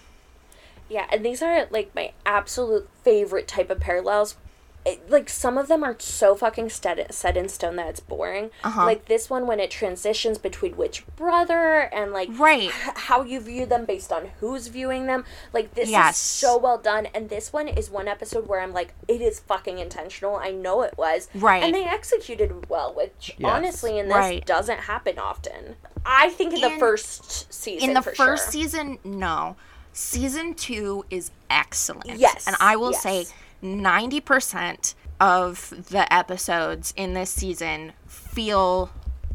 [SPEAKER 2] Yeah, and these are like my absolute favorite type of parallels. It, like some of them are so fucking set, set in stone that it's boring.
[SPEAKER 1] Uh-huh.
[SPEAKER 2] Like this one when it transitions between which brother and like
[SPEAKER 1] Right.
[SPEAKER 2] h- how you view them based on who's viewing them. Like this
[SPEAKER 1] Yes.
[SPEAKER 2] is so well done and this one is one episode where I'm like it is fucking intentional. I know it was.
[SPEAKER 1] Right.
[SPEAKER 2] And they executed well, which
[SPEAKER 3] Yes.
[SPEAKER 2] honestly in this
[SPEAKER 1] Right.
[SPEAKER 2] doesn't happen often. I think in the first season
[SPEAKER 1] In the
[SPEAKER 2] for
[SPEAKER 1] first
[SPEAKER 2] sure.
[SPEAKER 1] season, no. Season two is excellent.
[SPEAKER 2] Yes,
[SPEAKER 1] And I will
[SPEAKER 2] yes.
[SPEAKER 1] say 90% of the episodes in this season feel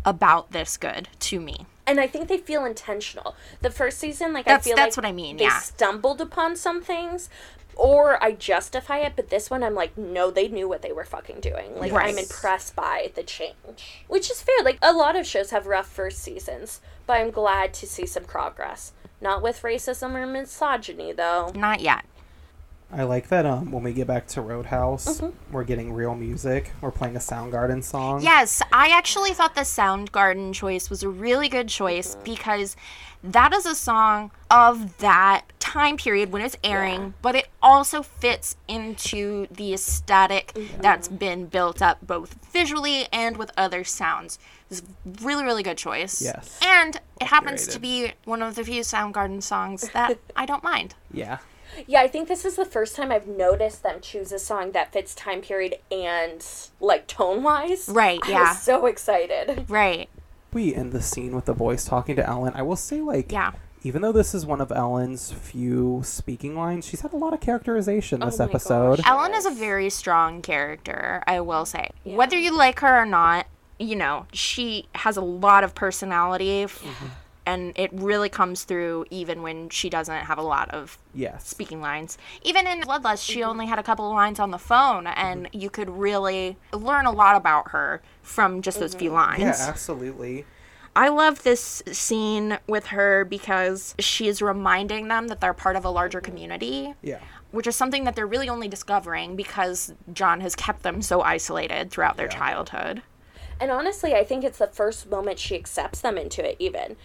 [SPEAKER 1] about this good to me.
[SPEAKER 2] and I think they feel intentional. The first season, like
[SPEAKER 1] That's-
[SPEAKER 2] I feel
[SPEAKER 1] that's
[SPEAKER 2] like
[SPEAKER 1] what I mean,
[SPEAKER 2] They
[SPEAKER 1] yeah.
[SPEAKER 2] stumbled upon some things, or I justify it. But this one, I'm like, no, they knew what they were fucking doing. Like I'm impressed by the change, which is fair. Like a lot of shows have rough first seasons, but I'm glad to see some progress. Not with racism or misogyny, though.
[SPEAKER 1] Not yet.
[SPEAKER 3] I like that um when we get back to Roadhouse,
[SPEAKER 2] Mm-hmm.
[SPEAKER 3] we're getting real music. We're playing a Soundgarden song.
[SPEAKER 1] Yes, I actually thought the Soundgarden choice was a really good choice
[SPEAKER 2] Mm-hmm.
[SPEAKER 1] because that is a song of that time period when it's airing,
[SPEAKER 2] Yeah.
[SPEAKER 1] but it also fits into the esthetic
[SPEAKER 2] Mm-hmm.
[SPEAKER 1] that's been built up both visually and with other sounds. It's a really, really good choice.
[SPEAKER 3] Yes.
[SPEAKER 1] And it happens to be one of the few Soundgarden songs that I don't mind.
[SPEAKER 3] Yeah.
[SPEAKER 2] Yeah, I think this is the first time I've noticed them choose a song that fits time period and like tone wise.
[SPEAKER 1] Right,
[SPEAKER 2] I
[SPEAKER 1] yeah.
[SPEAKER 2] was so excited.
[SPEAKER 1] Right.
[SPEAKER 3] We end the scene with the voice talking to Ellen. I will say, like,
[SPEAKER 1] Yeah.
[SPEAKER 3] even though this is one of Ellen's few speaking lines, she's had a lot of characterization this
[SPEAKER 2] Oh
[SPEAKER 3] episode.
[SPEAKER 2] gosh.
[SPEAKER 1] Ellen is a very strong character, I will say. Whether you like her or not, you know, she has a lot of personality. f- And it really comes through even when she doesn't have a lot of
[SPEAKER 3] Yes.
[SPEAKER 1] speaking lines. Even in Bloodlust, she only had a couple of lines on the phone, and mm-hmm. you could really learn a lot about her from just those few mm-hmm. lines.
[SPEAKER 3] Yeah, absolutely.
[SPEAKER 1] I love this scene with her because she is reminding them that they're part of a larger mm-hmm. community
[SPEAKER 3] Yeah.
[SPEAKER 1] which is something that they're really only discovering because John has kept them so isolated throughout their
[SPEAKER 3] Yeah.
[SPEAKER 1] childhood.
[SPEAKER 2] And honestly, I think it's the first moment she accepts them into it, even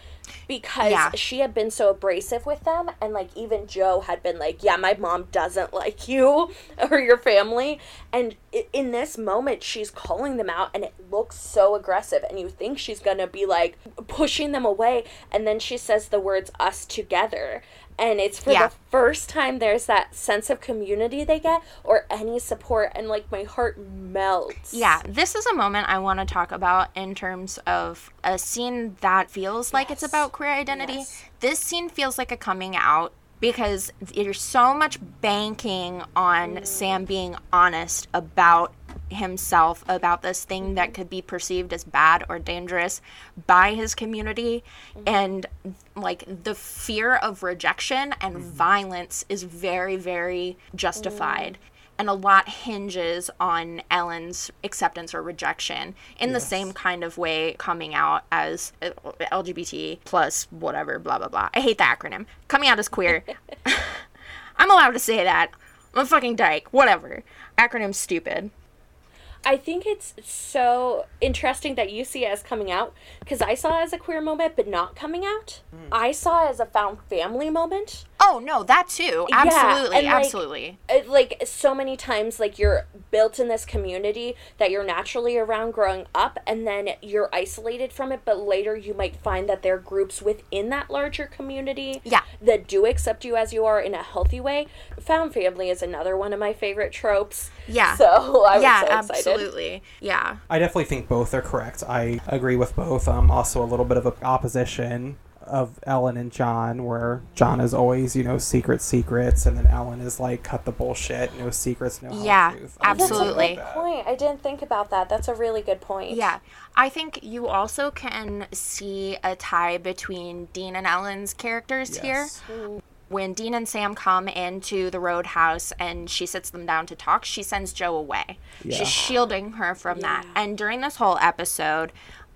[SPEAKER 2] because
[SPEAKER 1] Yeah.
[SPEAKER 2] she had been so abrasive with them, and like even Jo had been like, "Yeah, my mom doesn't like you or your family," and in this moment, she's calling them out, and it looks so aggressive, and you think she's gonna be like pushing them away, and then she says the words "us together." And it's for
[SPEAKER 1] Yeah.
[SPEAKER 2] the first time there's that sense of community they get or any support, and like my heart melts.
[SPEAKER 1] Yeah, this is a moment I want to talk about in terms of a scene that feels like it's about queer identity.
[SPEAKER 2] Yes.
[SPEAKER 1] This scene feels like a coming out because there's so much banking on mm. Sam being honest about himself about this thing that mm-hmm. could be perceived as bad or dangerous by his community mm-hmm. and like the fear of rejection and mm-hmm. violence is very very justified mm. and a lot hinges on Ellen's acceptance or rejection in the same kind of way coming out as uh, LGBT plus whatever blah blah blah. I hate the acronym. Coming out as queer. I'm allowed to say that. I'm a fucking dyke. Whatever. Acronym's stupid.
[SPEAKER 2] I think it's so interesting that you see it as coming out because I saw it as a queer moment, but not coming out. Hmm. I saw it as a found family moment.
[SPEAKER 1] Oh no, that too.
[SPEAKER 2] Yeah,
[SPEAKER 1] Absolutely,
[SPEAKER 2] and, like,
[SPEAKER 1] absolutely.
[SPEAKER 2] it, like so many times like you're built in this community that you're naturally around growing up and then you're isolated from it but later you might find that there are groups within that larger community
[SPEAKER 1] Yeah.
[SPEAKER 2] that do accept you as you are in a healthy way found family is another one of my favorite tropes
[SPEAKER 1] Yeah.
[SPEAKER 2] so i was
[SPEAKER 1] yeah,
[SPEAKER 2] so excited
[SPEAKER 1] absolutely. Yeah.
[SPEAKER 3] I definitely think both are correct. I agree with both. Um, also a little bit of a opposition of Ellen and John, where John is always, you know, secret secrets, and then Ellen is like, cut the bullshit, no secrets, no hard
[SPEAKER 1] Yeah,
[SPEAKER 3] truth. I
[SPEAKER 2] that's
[SPEAKER 1] absolutely.
[SPEAKER 2] a good point i didn't think about that that's a really good point
[SPEAKER 1] Yeah. I think you also can see a tie between Dean and Ellen's characters here.
[SPEAKER 3] Yes.
[SPEAKER 1] When Dean and Sam come into the roadhouse and she sits them down to talk, she sends Jo away.
[SPEAKER 3] Yeah.
[SPEAKER 1] She's shielding her from that. And during this whole episode,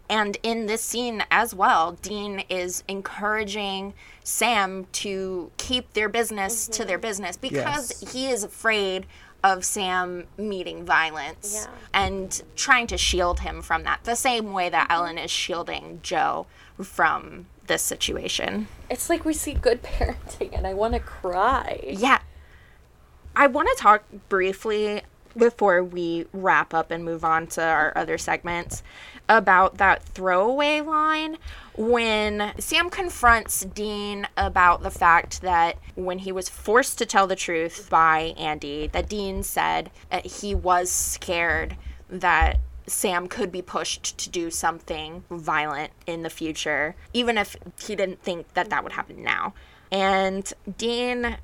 [SPEAKER 1] and in this scene as well, Dean is encouraging Sam to keep their business to their mm-hmm. business because
[SPEAKER 3] Yes.
[SPEAKER 1] he is afraid of Sam meeting violence
[SPEAKER 2] Yeah.
[SPEAKER 1] and trying to shield him from that, the same way that mm-hmm. Ellen is shielding Jo from this situation.
[SPEAKER 2] it's like we see good parenting and i want to cry
[SPEAKER 1] Yeah. I want to talk briefly before we wrap up and move on to our other segments about that throwaway line when Sam confronts Dean about the fact that when he was forced to tell the truth by Andy, that Dean said that he was scared that Sam could be pushed to do something violent in the future, even if he didn't think that that would happen now. And Dean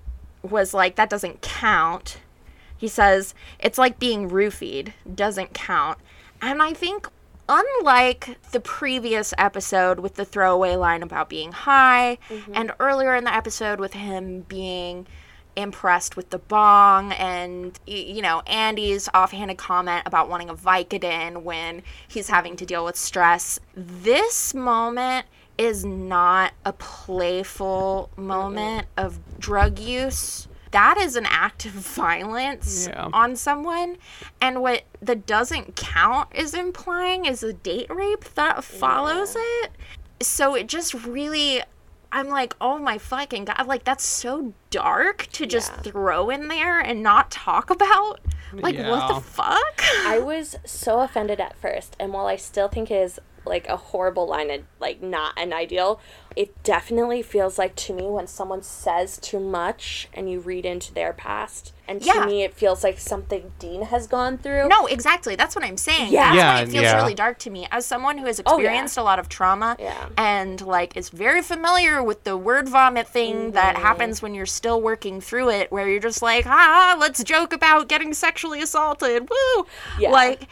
[SPEAKER 1] was like, that doesn't count. He says, it's like being roofied, doesn't count. And I think, unlike the previous episode with the throwaway line about being high, mm-hmm. and earlier in the episode with him being impressed with the bong and you know Andy's offhanded comment about wanting a Vicodin when he's having to deal with stress. This moment is not a playful moment of drug use that is an act of violence
[SPEAKER 3] Yeah.
[SPEAKER 1] on someone. And what the doesn't count is implying is a date rape that follows it. So it just really i'm like oh my fucking god. Like that's so dark to just
[SPEAKER 2] Yeah.
[SPEAKER 1] throw in there and not talk about. Like what the fuck?
[SPEAKER 2] I was so offended at first, and while I still think it is like a horrible line and like not an ideal, it definitely feels like to me when someone says too much and you read into their past, and to
[SPEAKER 1] Yeah.
[SPEAKER 2] me it feels like something Dean has gone through.
[SPEAKER 1] no exactly that's what i'm saying
[SPEAKER 2] Yeah.
[SPEAKER 1] that's
[SPEAKER 3] Yeah,
[SPEAKER 1] why it feels
[SPEAKER 3] yeah.
[SPEAKER 1] really dark to me as someone who has
[SPEAKER 2] Oh, yeah.
[SPEAKER 1] experienced a lot of trauma
[SPEAKER 2] Yeah.
[SPEAKER 1] and like is very familiar with the word vomit thing that
[SPEAKER 2] Mm-hmm.
[SPEAKER 1] happens when you're still working through it where you're just like ah let's joke about getting sexually assaulted woo
[SPEAKER 2] Yeah.
[SPEAKER 1] like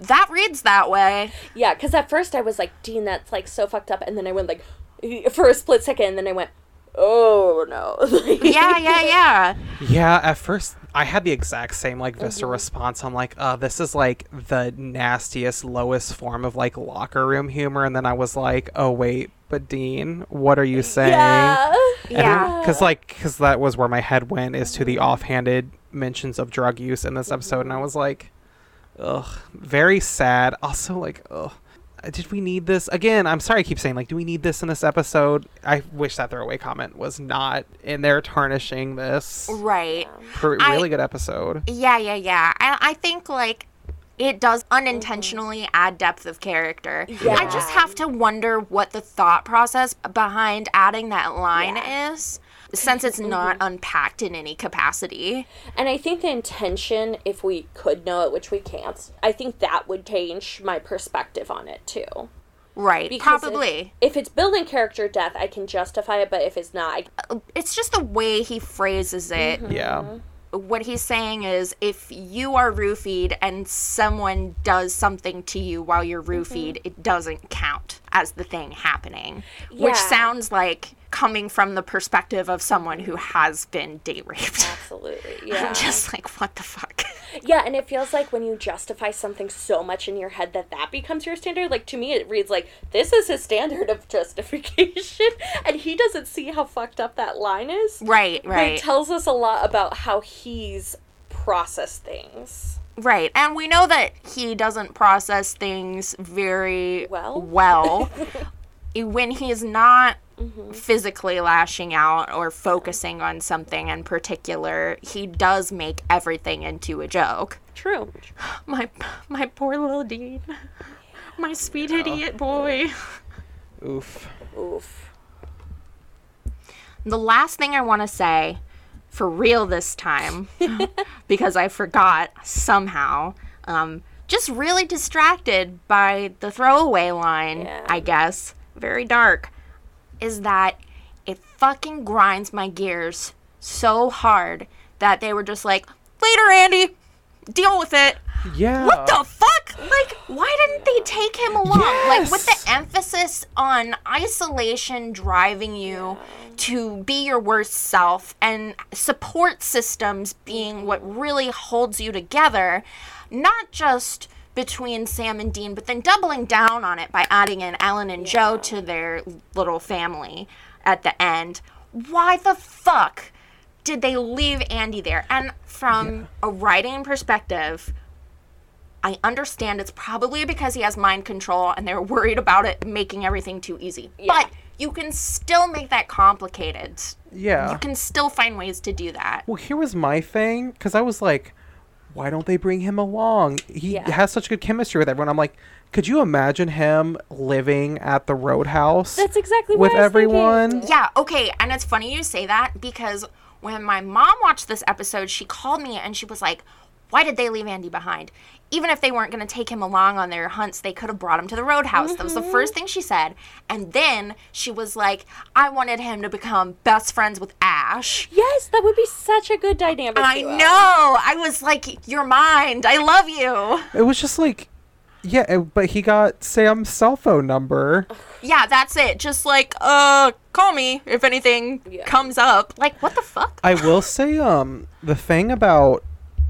[SPEAKER 1] that reads that way
[SPEAKER 2] Yeah, because at first I was like, Dean, that's like so fucked up, and then I went like, for a split second, and then I went, oh no.
[SPEAKER 1] yeah yeah yeah
[SPEAKER 3] Yeah, at first I had the exact same like Vista response. I'm like, uh, this is like the nastiest, lowest form of like locker room humor, and then I was like, oh wait, but Dean, what are you saying?
[SPEAKER 2] Yeah.
[SPEAKER 1] Yeah.
[SPEAKER 3] because like because that was where my head went is to the offhanded mentions of drug use in this episode, and I was like, ugh, very sad. Also, like, ugh. Did we need this again? I'm sorry, I keep saying like, do we need this in this episode? I wish that throwaway comment was not in there tarnishing this.
[SPEAKER 1] right
[SPEAKER 3] Pr-
[SPEAKER 1] I-
[SPEAKER 3] really good episode.
[SPEAKER 1] Yeah, yeah, yeah. And I think like it does unintentionally add depth of character.
[SPEAKER 2] Yeah.
[SPEAKER 1] I just have to wonder what the thought process behind adding that line
[SPEAKER 2] Yeah.
[SPEAKER 1] is since it's not unpacked in any capacity.
[SPEAKER 2] And I think the intention, if we could know it, which we can't, I think that would change my perspective on it too.
[SPEAKER 1] Right.
[SPEAKER 2] Because
[SPEAKER 1] Probably.
[SPEAKER 2] If, it's building character death, I can justify it, but if it's not, I, uh,
[SPEAKER 1] It's just the way he phrases it. Mm-hmm.
[SPEAKER 3] Yeah.
[SPEAKER 1] What he's saying is if you are roofied and someone does something to you while you're roofied, mm-hmm. it doesn't count as the thing happening. Which sounds like coming from the perspective of someone who has been date raped.
[SPEAKER 2] absolutely, yeah.
[SPEAKER 1] Just like, what the fuck?
[SPEAKER 2] yeah, and it feels like when you justify something so much in your head that that becomes your standard. Like to me, it reads like this is his standard of justification, and he doesn't see how fucked up that line is.
[SPEAKER 1] Right,
[SPEAKER 2] But
[SPEAKER 1] right.
[SPEAKER 2] it tells us a lot about how he's processed things.
[SPEAKER 1] Right. And we know that he doesn't process things very
[SPEAKER 2] Well.
[SPEAKER 1] well. when he's is not physically lashing out or focusing on something in particular. He does make everything into a joke.
[SPEAKER 2] True.
[SPEAKER 1] My my poor little Dean. My sweet idiot boy.
[SPEAKER 3] Oof.
[SPEAKER 2] Oof.
[SPEAKER 1] The last thing I want to say, for real this time, because I forgot somehow, um, just really distracted by the throwaway line,
[SPEAKER 2] Yeah.
[SPEAKER 1] I guess, very dark, is that it fucking grinds my gears so hard that they were just like, later, Andy, deal with it.
[SPEAKER 3] Yeah.
[SPEAKER 1] What the fuck? Like, why didn't they take him along? Like, with the emphasis on isolation driving you to be your worst self and support systems being what really holds you together, not just between Sam and Dean, but then doubling down on it by adding in Ellen and Jo to their little family at the end. Why the fuck? did they leave Andy there? And from a writing perspective, I understand it's probably because he has mind control and they're worried about it making everything too easy. But you can still make that complicated.
[SPEAKER 3] Yeah.
[SPEAKER 1] You can still find ways to do that.
[SPEAKER 3] Well, here was my thing because I was like, why don't they bring him along? He
[SPEAKER 2] Yeah.
[SPEAKER 3] has such good chemistry with everyone. I'm like, could you imagine him living at the Roadhouse
[SPEAKER 2] That's exactly
[SPEAKER 3] with
[SPEAKER 2] what I was thinking.
[SPEAKER 3] everyone?
[SPEAKER 1] Yeah, okay. And it's funny you say that because when my mom watched this episode, she called me and she was like, why did they leave Andy behind? Even if they weren't going to take him along on their hunts, they could have brought him to the roadhouse. That was the first thing she said. And then she was like, I wanted him to become best friends with Ash.
[SPEAKER 2] Yes, that would be such a good dynamic.
[SPEAKER 1] I
[SPEAKER 2] duo.
[SPEAKER 1] know. I was like, your mind. I love you.
[SPEAKER 3] It was just like, yeah, it- but he got Sam's cell phone number.
[SPEAKER 1] Yeah, that's it. Just like, uh, call me if anything
[SPEAKER 2] Yeah.
[SPEAKER 1] comes up. Like, what the fuck?
[SPEAKER 3] I will say, um, the thing about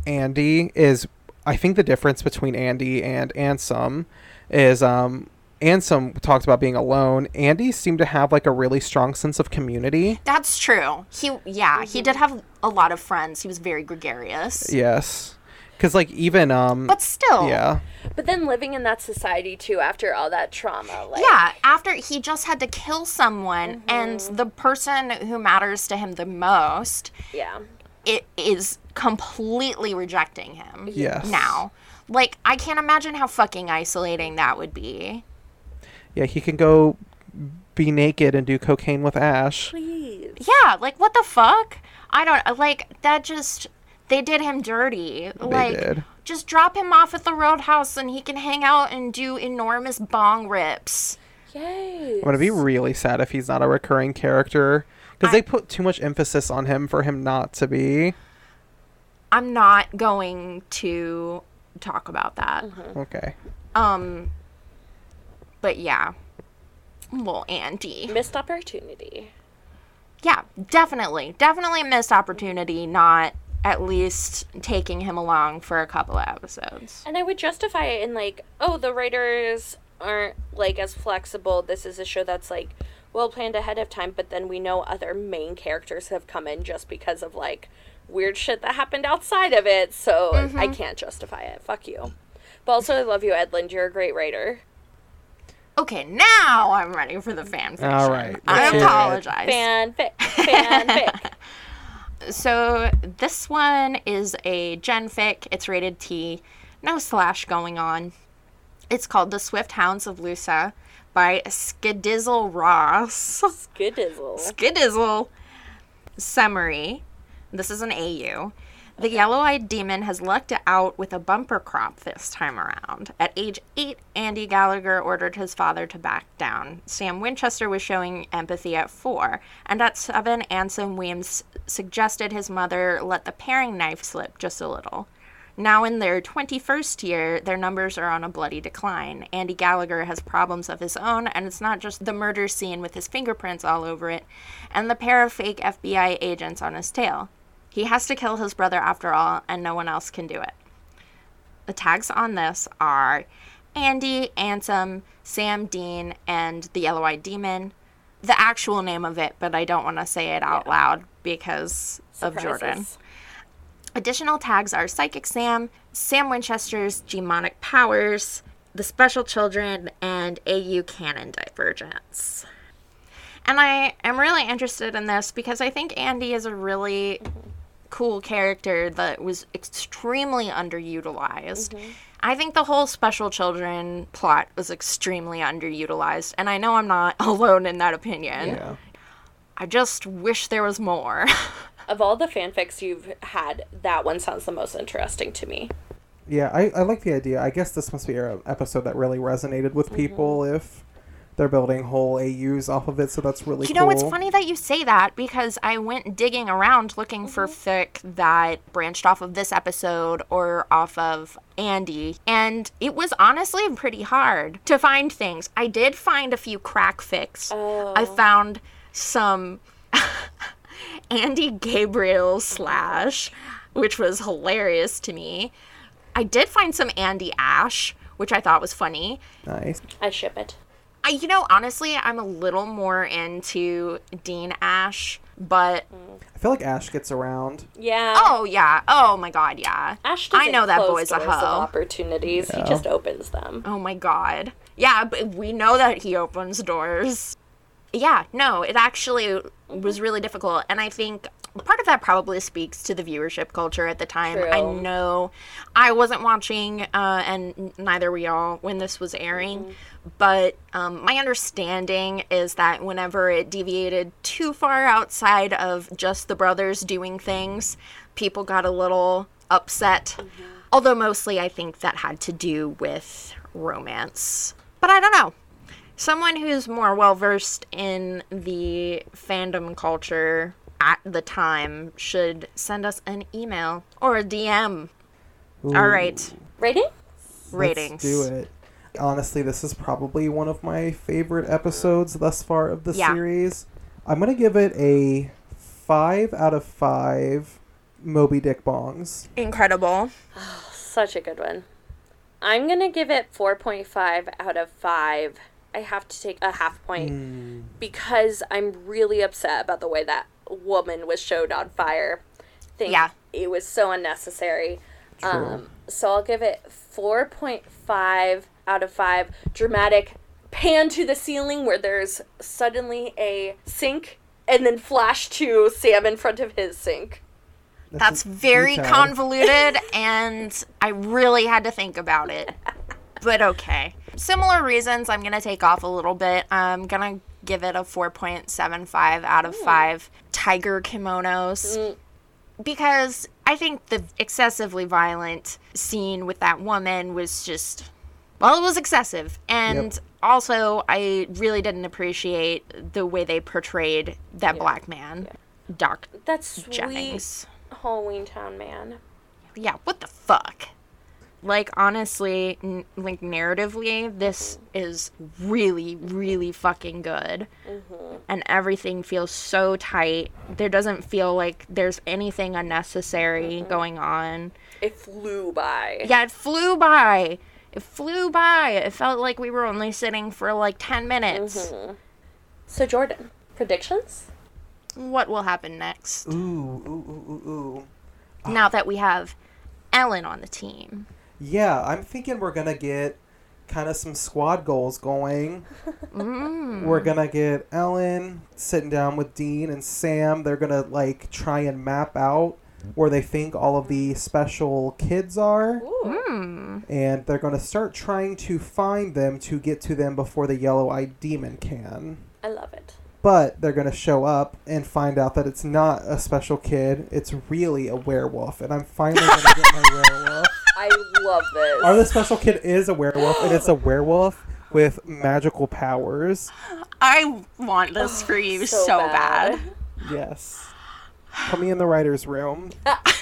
[SPEAKER 3] Andy is, I think the difference between Andy and Ansem is, um, Ansem talks about being alone. Andy seemed to have like a really strong sense of community.
[SPEAKER 1] That's true. He, yeah, he did have a lot of friends. He was very gregarious.
[SPEAKER 3] Yes, because like even um,
[SPEAKER 1] But still,
[SPEAKER 3] yeah,
[SPEAKER 2] But then living in that society too after all that trauma, like
[SPEAKER 1] yeah, after he just had to kill someone, and the person who matters to him the most
[SPEAKER 2] yeah.
[SPEAKER 1] it is completely rejecting him
[SPEAKER 3] yes,
[SPEAKER 1] now. Like, I can't imagine how fucking isolating that would be.
[SPEAKER 3] yeah, he can go be naked and do cocaine with Ash.
[SPEAKER 2] Please.
[SPEAKER 1] Yeah, like, what the fuck? I don't, like, that just, they did him dirty.
[SPEAKER 3] They
[SPEAKER 1] like,
[SPEAKER 3] did.
[SPEAKER 1] just drop him off at the roadhouse and he can hang out and do enormous bong rips.
[SPEAKER 2] Yay.
[SPEAKER 3] I'm gonna be really sad if he's not a recurring character because they put too much emphasis on him for him not to be.
[SPEAKER 1] I'm not going to talk about that.
[SPEAKER 3] Okay.
[SPEAKER 1] Um, but yeah. Well, Andy.
[SPEAKER 2] Missed opportunity.
[SPEAKER 1] Yeah, definitely. Definitely missed opportunity not at least taking him along for a couple of episodes.
[SPEAKER 2] And I would justify it in like, oh, the writers aren't like as flexible. This is a show that's like well planned ahead of time, but then we know other main characters have come in just because of like weird shit that happened outside of it. So I mm-hmm. can't justify it. Fuck you. But also, I love you, Edlund. You're a great writer.
[SPEAKER 1] Okay, now I'm ready for the fan fiction.
[SPEAKER 3] All right,
[SPEAKER 1] I
[SPEAKER 3] let's hear it.
[SPEAKER 1] apologize.
[SPEAKER 2] Fanfic. Fanfic.
[SPEAKER 1] So this one is a genfic. It's rated T. No slash going on. It's called The Swift Hounds of Lusa by Skidizzle Ross.
[SPEAKER 2] Skidizzle.
[SPEAKER 1] Skidizzle. Summary. This is an AU. The yellow eyed demon has lucked out with a bumper crop this time around. At age eight, Andy Gallagher ordered his father to back down. Sam Winchester was showing empathy at four, and at seven, Ansem Weems suggested his mother let the paring knife slip just a little. Now, in their 21st year, their numbers are on a bloody decline. Andy Gallagher has problems of his own, and it's not just the murder scene with his fingerprints all over it and the pair of fake FBI agents on his tail. He has to kill his brother after all, and no one else can do it. The tags on this are Andy, Ansem, Sam Dean, and the Yellow Eyed Demon. The actual name of it, but I don't want to say it out loud because of Jordan.
[SPEAKER 2] Surprises.
[SPEAKER 1] Additional tags are Psychic Sam, Sam Winchester's Demonic Powers, The Special Children, and AU Canon Divergence. And I am really interested in this because I think Andy is a really cool character that was extremely underutilized. Mm-hmm. I think the whole special children plot was extremely underutilized, and I know I'm not alone in that opinion.
[SPEAKER 3] Yeah.
[SPEAKER 1] I just wish there was more.
[SPEAKER 2] Of all the fanfics you've had, that one sounds the most interesting to me.
[SPEAKER 3] Yeah, I, I like the idea. I guess this must be an episode that really resonated with mm-hmm. people if they're building whole AUs off of it, so that's really
[SPEAKER 1] You
[SPEAKER 3] cool.
[SPEAKER 1] know, it's funny that you say that because I went digging around looking for mm-hmm. fic that branched off of this episode or off of Andy, and it was honestly pretty hard to find things. I did find a few crack fics. I oh. found some Andy Gabriel slash, which was hilarious to me. I did find some Andy Ash, which I thought was funny.
[SPEAKER 3] Nice.
[SPEAKER 2] I ship it.
[SPEAKER 1] I, you know, honestly, I'm a little more into Dean Ash, but
[SPEAKER 3] I feel like Ash gets around.
[SPEAKER 2] Yeah.
[SPEAKER 1] oh yeah, oh my god, yeah.
[SPEAKER 2] Ash
[SPEAKER 1] I
[SPEAKER 2] doesn't
[SPEAKER 1] know that
[SPEAKER 2] close
[SPEAKER 1] boy's a
[SPEAKER 2] doors of
[SPEAKER 1] hoe.
[SPEAKER 2] opportunities. He just opens them.
[SPEAKER 1] Oh my god, yeah. But we know that he opens doors. Yeah, no, it actually was really difficult, and I think part of that probably speaks to the viewership culture at the time. I know I wasn't watching, uh, and neither were y'all when this was airing.
[SPEAKER 2] Mm-hmm.
[SPEAKER 1] But um, my understanding is that whenever it deviated too far outside of just the brothers doing things, people got a little upset.
[SPEAKER 2] Mm-hmm.
[SPEAKER 1] Although mostly I think that had to do with romance. But I don't know. Someone who's more well versed in the fandom culture at the time should send us an email or a DM. All
[SPEAKER 3] Ooh,
[SPEAKER 1] right,
[SPEAKER 2] Rating?
[SPEAKER 1] ratings.
[SPEAKER 3] Let's do it. Honestly, this is probably one of my favorite episodes thus far of the
[SPEAKER 1] Yeah.
[SPEAKER 3] series. I'm gonna give it a five out of five Moby Dick bongs.
[SPEAKER 1] Incredible.
[SPEAKER 2] Oh, Such a good one. I'm going to give it 4.5 out of 5. I have to take a half point
[SPEAKER 3] Hmm.
[SPEAKER 2] because I'm really upset about the way that woman was showed on fire. Think
[SPEAKER 1] Yeah.
[SPEAKER 2] it was so unnecessary.
[SPEAKER 3] True.
[SPEAKER 2] Um, so I'll give it 4.5 out of 5. Dramatic pan to the ceiling where there's suddenly a sink and then flash to Sam in front of his sink.
[SPEAKER 1] That's very
[SPEAKER 3] detailed.
[SPEAKER 1] convoluted, and I really had to think about it. But okay. Similar reasons, I'm going to take off a little bit. I'm going to give it a 4.75 out of hmm. 5 tiger kimonos. Mm. Because I think the excessively violent scene with that woman was just. Well, it was excessive. And
[SPEAKER 3] Yep.
[SPEAKER 1] also, I really didn't appreciate the way they portrayed that black man, Doc
[SPEAKER 2] That's sweet
[SPEAKER 1] Jennings.
[SPEAKER 2] Halloween Town man.
[SPEAKER 1] yeah, what the fuck? Like honestly, n- like narratively, this is really, really fucking good, mm-hmm. and everything feels so tight. There doesn't feel like there's anything unnecessary mm-hmm. going on.
[SPEAKER 2] It flew by.
[SPEAKER 1] Yeah, it flew by. It flew by. It felt like we were only sitting for like ten minutes. Mm-hmm.
[SPEAKER 2] So Jordan, predictions?
[SPEAKER 1] What will happen next?
[SPEAKER 3] Ooh, ooh, ooh, ooh, ooh.
[SPEAKER 1] Now that we have Ellen on the team.
[SPEAKER 3] Yeah, I'm thinking we're gonna get kind of some squad goals going.
[SPEAKER 1] Mm.
[SPEAKER 3] We're gonna get Ellen sitting down with Dean and Sam. They're gonna like try and map out where they think all of the special kids are,
[SPEAKER 2] Ooh.
[SPEAKER 1] Hmm.
[SPEAKER 3] and they're gonna start trying to find them to get to them before the yellow-eyed demon can.
[SPEAKER 2] I love it.
[SPEAKER 3] But they're gonna show up and find out that it's not a special kid; it's really a werewolf. And I'm finally gonna get my werewolf.
[SPEAKER 2] I love this.
[SPEAKER 3] Or the special kid is a werewolf, and it's a werewolf with magical powers.
[SPEAKER 1] I want this for you so,
[SPEAKER 2] so
[SPEAKER 1] bad.
[SPEAKER 2] bad.
[SPEAKER 3] Yes. Put me in the writer's room.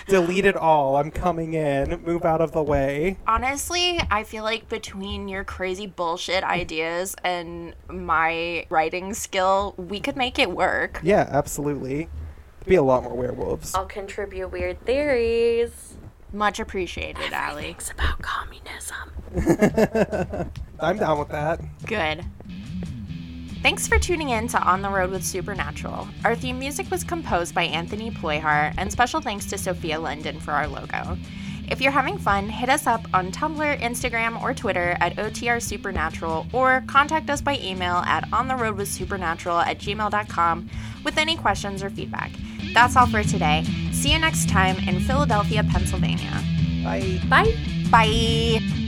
[SPEAKER 3] Delete it all. I'm coming in. Move out of the way.
[SPEAKER 1] Honestly, I feel like between your crazy bullshit ideas and my writing skill, we could make it work.
[SPEAKER 3] Yeah, absolutely. Be a lot more werewolves.
[SPEAKER 2] I'll contribute weird theories.
[SPEAKER 1] Much appreciated, Allie.
[SPEAKER 2] It's about communism.
[SPEAKER 3] I'm down with that.
[SPEAKER 1] Good. Thanks for tuning in to On the Road with Supernatural. Our theme music was composed by Anthony Ployhar, and special thanks to Sophia Linden for our logo. If you're having fun, hit us up on Tumblr, Instagram, or Twitter at OTR Supernatural, or contact us by email at ontheroadwithsupernatural at gmail.com with any questions or feedback. That's all for today. See you next time in Philadelphia, Pennsylvania.
[SPEAKER 3] Bye.
[SPEAKER 2] Bye.
[SPEAKER 1] Bye.